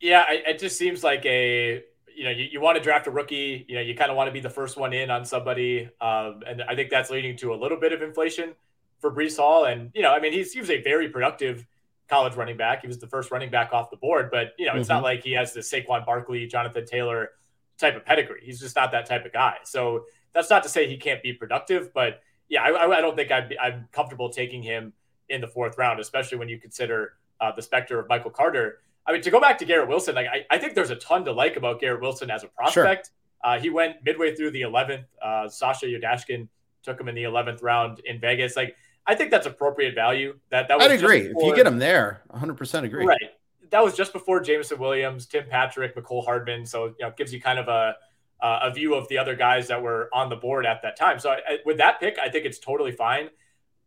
Yeah, it just seems like a you know, you, you want to draft a rookie, you know, you kind of want to be the first one in on somebody. Um, and I think that's leading to a little bit of inflation for Breece Hall. And, you know, I mean, he's, he was a very productive college running back. He was the first running back off the board, but, you know, mm-hmm. it's not mm-hmm. like he has the Saquon Barkley, Jonathan Taylor type of pedigree. He's just not that type of guy. So that's not to say he can't be productive, but yeah, I, I don't think i am comfortable taking him in the fourth round, especially when you consider uh, the specter of Michael Carter I mean, to go back to Garrett Wilson, like I, I think there's a ton to like about Garrett Wilson as a prospect. Sure. Uh, he went midway through the 11th. Uh, Sasha Yodashkin took him in the 11th round in Vegas. Like, I think that's appropriate value. That that was I'd agree. Before, if you get him there, 100 percent agree. Right. That was just before Jameson Williams, Tim Patrick, Mecole Hardman. So you know, it gives you kind of a uh, a view of the other guys that were on the board at that time. So I, with that pick, I think it's totally fine.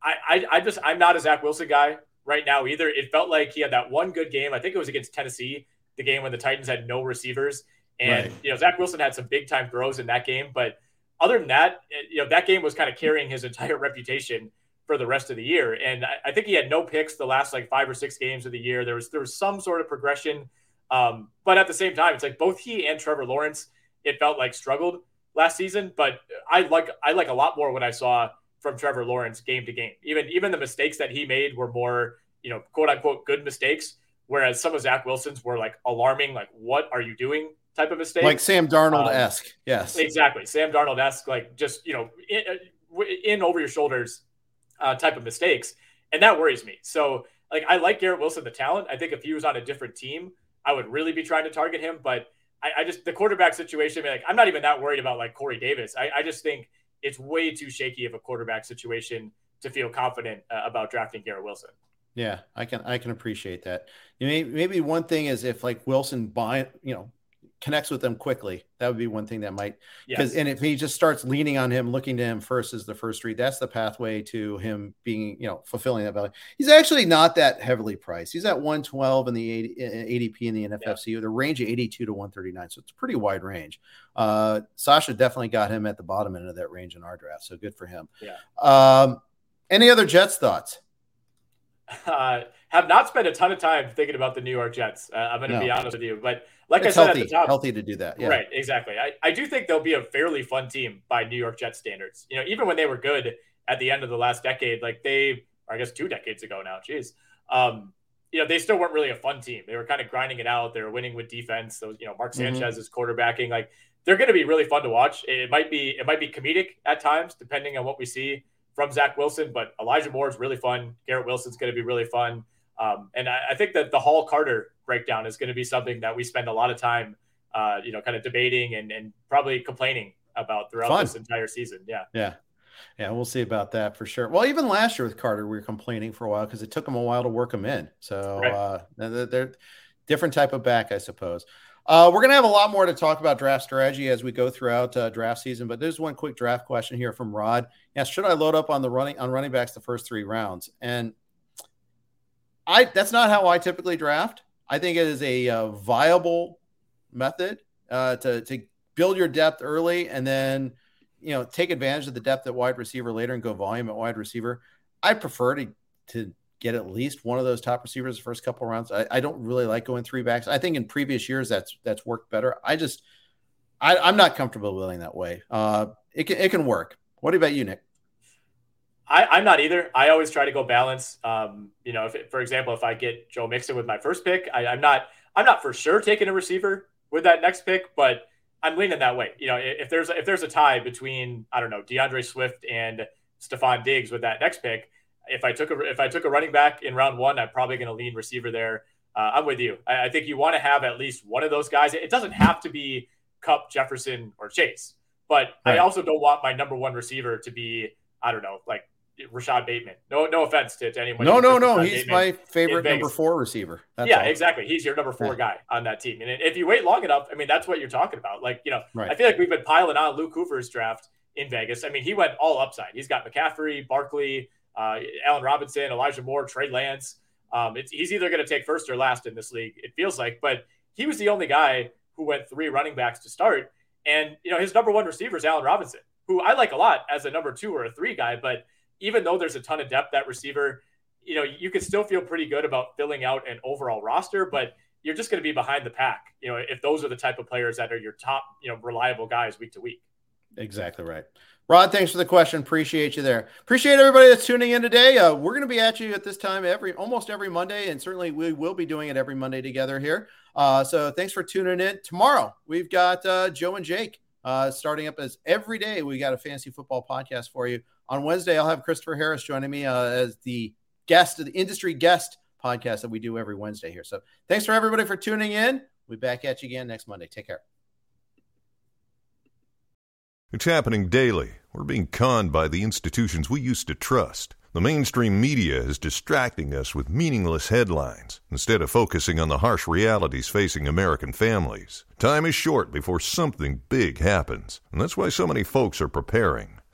I, I, I just I'm not a Zach Wilson guy right now either. It felt like he had that one good game. I think it was against Tennessee, the game when the Titans had no receivers. And, right. you know, Zach Wilson had some big time throws in that game. But other than that, you know, that game was kind of carrying his entire reputation for the rest of the year. And I, I, think he had no picks the last like five or six games of the year. There was there was some sort of progression. Um, but at the same time, it's like both he and Trevor Lawrence, it felt like struggled last season. But I like I like a lot more what I saw from Trevor Lawrence game to game. Even even the mistakes that he made were more, you know, quote unquote good mistakes, whereas some of Zach Wilson's were like alarming, like what are you doing type of mistake, like Sam Darnold esque. Um, yes, exactly, Sam Darnold esque, like just you know in, uh, in over your shoulders uh, type of mistakes, and that worries me. So like I like Garrett Wilson, the talent. I think if he was on a different team, I would really be trying to target him, but. I, I just the quarterback situation. I mean, like I'm not even that worried about like Corey Davis. I, I just think it's way too shaky of a quarterback situation to feel confident uh, about drafting Garrett Wilson. Yeah, I can I can appreciate that. You know, maybe one thing is if like Wilson buy, you know, connects with them quickly. That would be one thing that might because yes. and if he just starts leaning on him, looking to him first as the first read, that's the pathway to him being, you know, fulfilling that value. He's actually not that heavily priced. He's at 112 in the 80, ADP in the NFFC yeah. a range of 82 to 139. So it's a pretty wide range. Uh, Sasha definitely got him at the bottom end of that range in our draft. So good for him. Yeah. Um, any other Jets thoughts? Uh, have not spent a ton of time thinking about the New York Jets. Uh, I'm going to no. be honest with you, but like it's I said healthy, at the top, healthy to do that. Yeah. Right, exactly. I, I do think they'll be a fairly fun team by New York Jets standards. You know, even when they were good at the end of the last decade, like they, I guess two decades ago now, geez, um, you know, they still weren't really a fun team. They were kind of grinding it out. They were winning with defense. So, you know, Mark mm-hmm. Sanchez mm-hmm. is quarterbacking. Like they're going to be really fun to watch. It might be, it might be comedic at times, depending on what we see from Zach Wilson. But Elijah Moore is really fun. Garrett Wilson's going to be really fun. Um, and I, I, think that the Hall Carter breakdown is going to be something that we spend a lot of time, uh, you know, kind of debating and, and probably complaining about throughout Fun. this entire season. Yeah. Yeah. Yeah, we'll see about that for sure. Well, even last year with Carter, we were complaining for a while because it took him a while to work him in. So right. uh, they're, they're, different type of back, I suppose. Uh, we're going to have a lot more to talk about draft strategy as we go throughout uh, draft season. But there's one quick draft question here from Rod. Yeah, should I load up on the running on running backs the first three rounds? And I that's not how I typically draft. I think it is a uh, viable method uh, to to build your depth early and then you know take advantage of the depth at wide receiver later and go volume at wide receiver. I prefer to to get at least one of those top receivers the first couple rounds. I, I don't really like going three backs. I think in previous years that's that's worked better. I just I, am not comfortable going that way. Uh, it can it can work. What about you, Nick? I, am not either. I always try to go balance. Um, you know, if it, for example, if I get Joe Mixon with my first pick, I, I'm not I'm not for sure taking a receiver with that next pick, but I'm leaning that way. You know, if there's if there's a tie between I don't know DeAndre Swift and Stefon Diggs with that next pick, if I took a if I took a running back in round one, I'm probably going to lean receiver there. Uh, I'm with you. I, I think you want to have at least one of those guys. It doesn't have to be Kupp, Jefferson, or Chase, but right. I also don't want my number one receiver to be I don't know like Rashod Bateman. No, no offense to, to anyone. No, no, no. He's Bateman my favorite number four receiver. That's yeah, all. exactly. He's your number four yeah. guy on that team. And if you wait long enough, I mean, that's what you're talking about. Like, you know, right. I feel like we've been piling on Luke Hoover's draft in Vegas. I mean, he went all upside. He's got McCaffrey, Barkley, uh, Allen Robinson, Elijah Moore, Trey Lance. Um, he's either going to take first or last in this league. It feels like, but he was the only guy who went three running backs to start. And you know, his number one receiver is Allen Robinson, who I like a lot as a number two or a three guy, but even though there's a ton of depth at receiver, you know, you can still feel pretty good about filling out an overall roster, but you're just going to be behind the pack, you know, if those are the type of players that are your top, you know, reliable guys week to week. Exactly right. Rod, thanks for the question. Appreciate you there. Appreciate everybody that's tuning in today. Uh, we're going to be at you at this time every almost every Monday, and certainly we will be doing it every Monday together here. Uh, so thanks for tuning in. Tomorrow we've got uh, Joe and Jake uh, starting up as every day. We got a fantasy football podcast for you on Wednesday, I'll have Christopher Harris joining me uh, as the guest, of the industry guest podcast that we do every Wednesday here. So thanks for everybody for tuning in. We'll be back at you again next Monday. Take care. It's happening daily. We're being conned by the institutions we used to trust. The mainstream media is distracting us with meaningless headlines instead of focusing on the harsh realities facing American families. Time is short before something big happens, and that's why so many folks are preparing.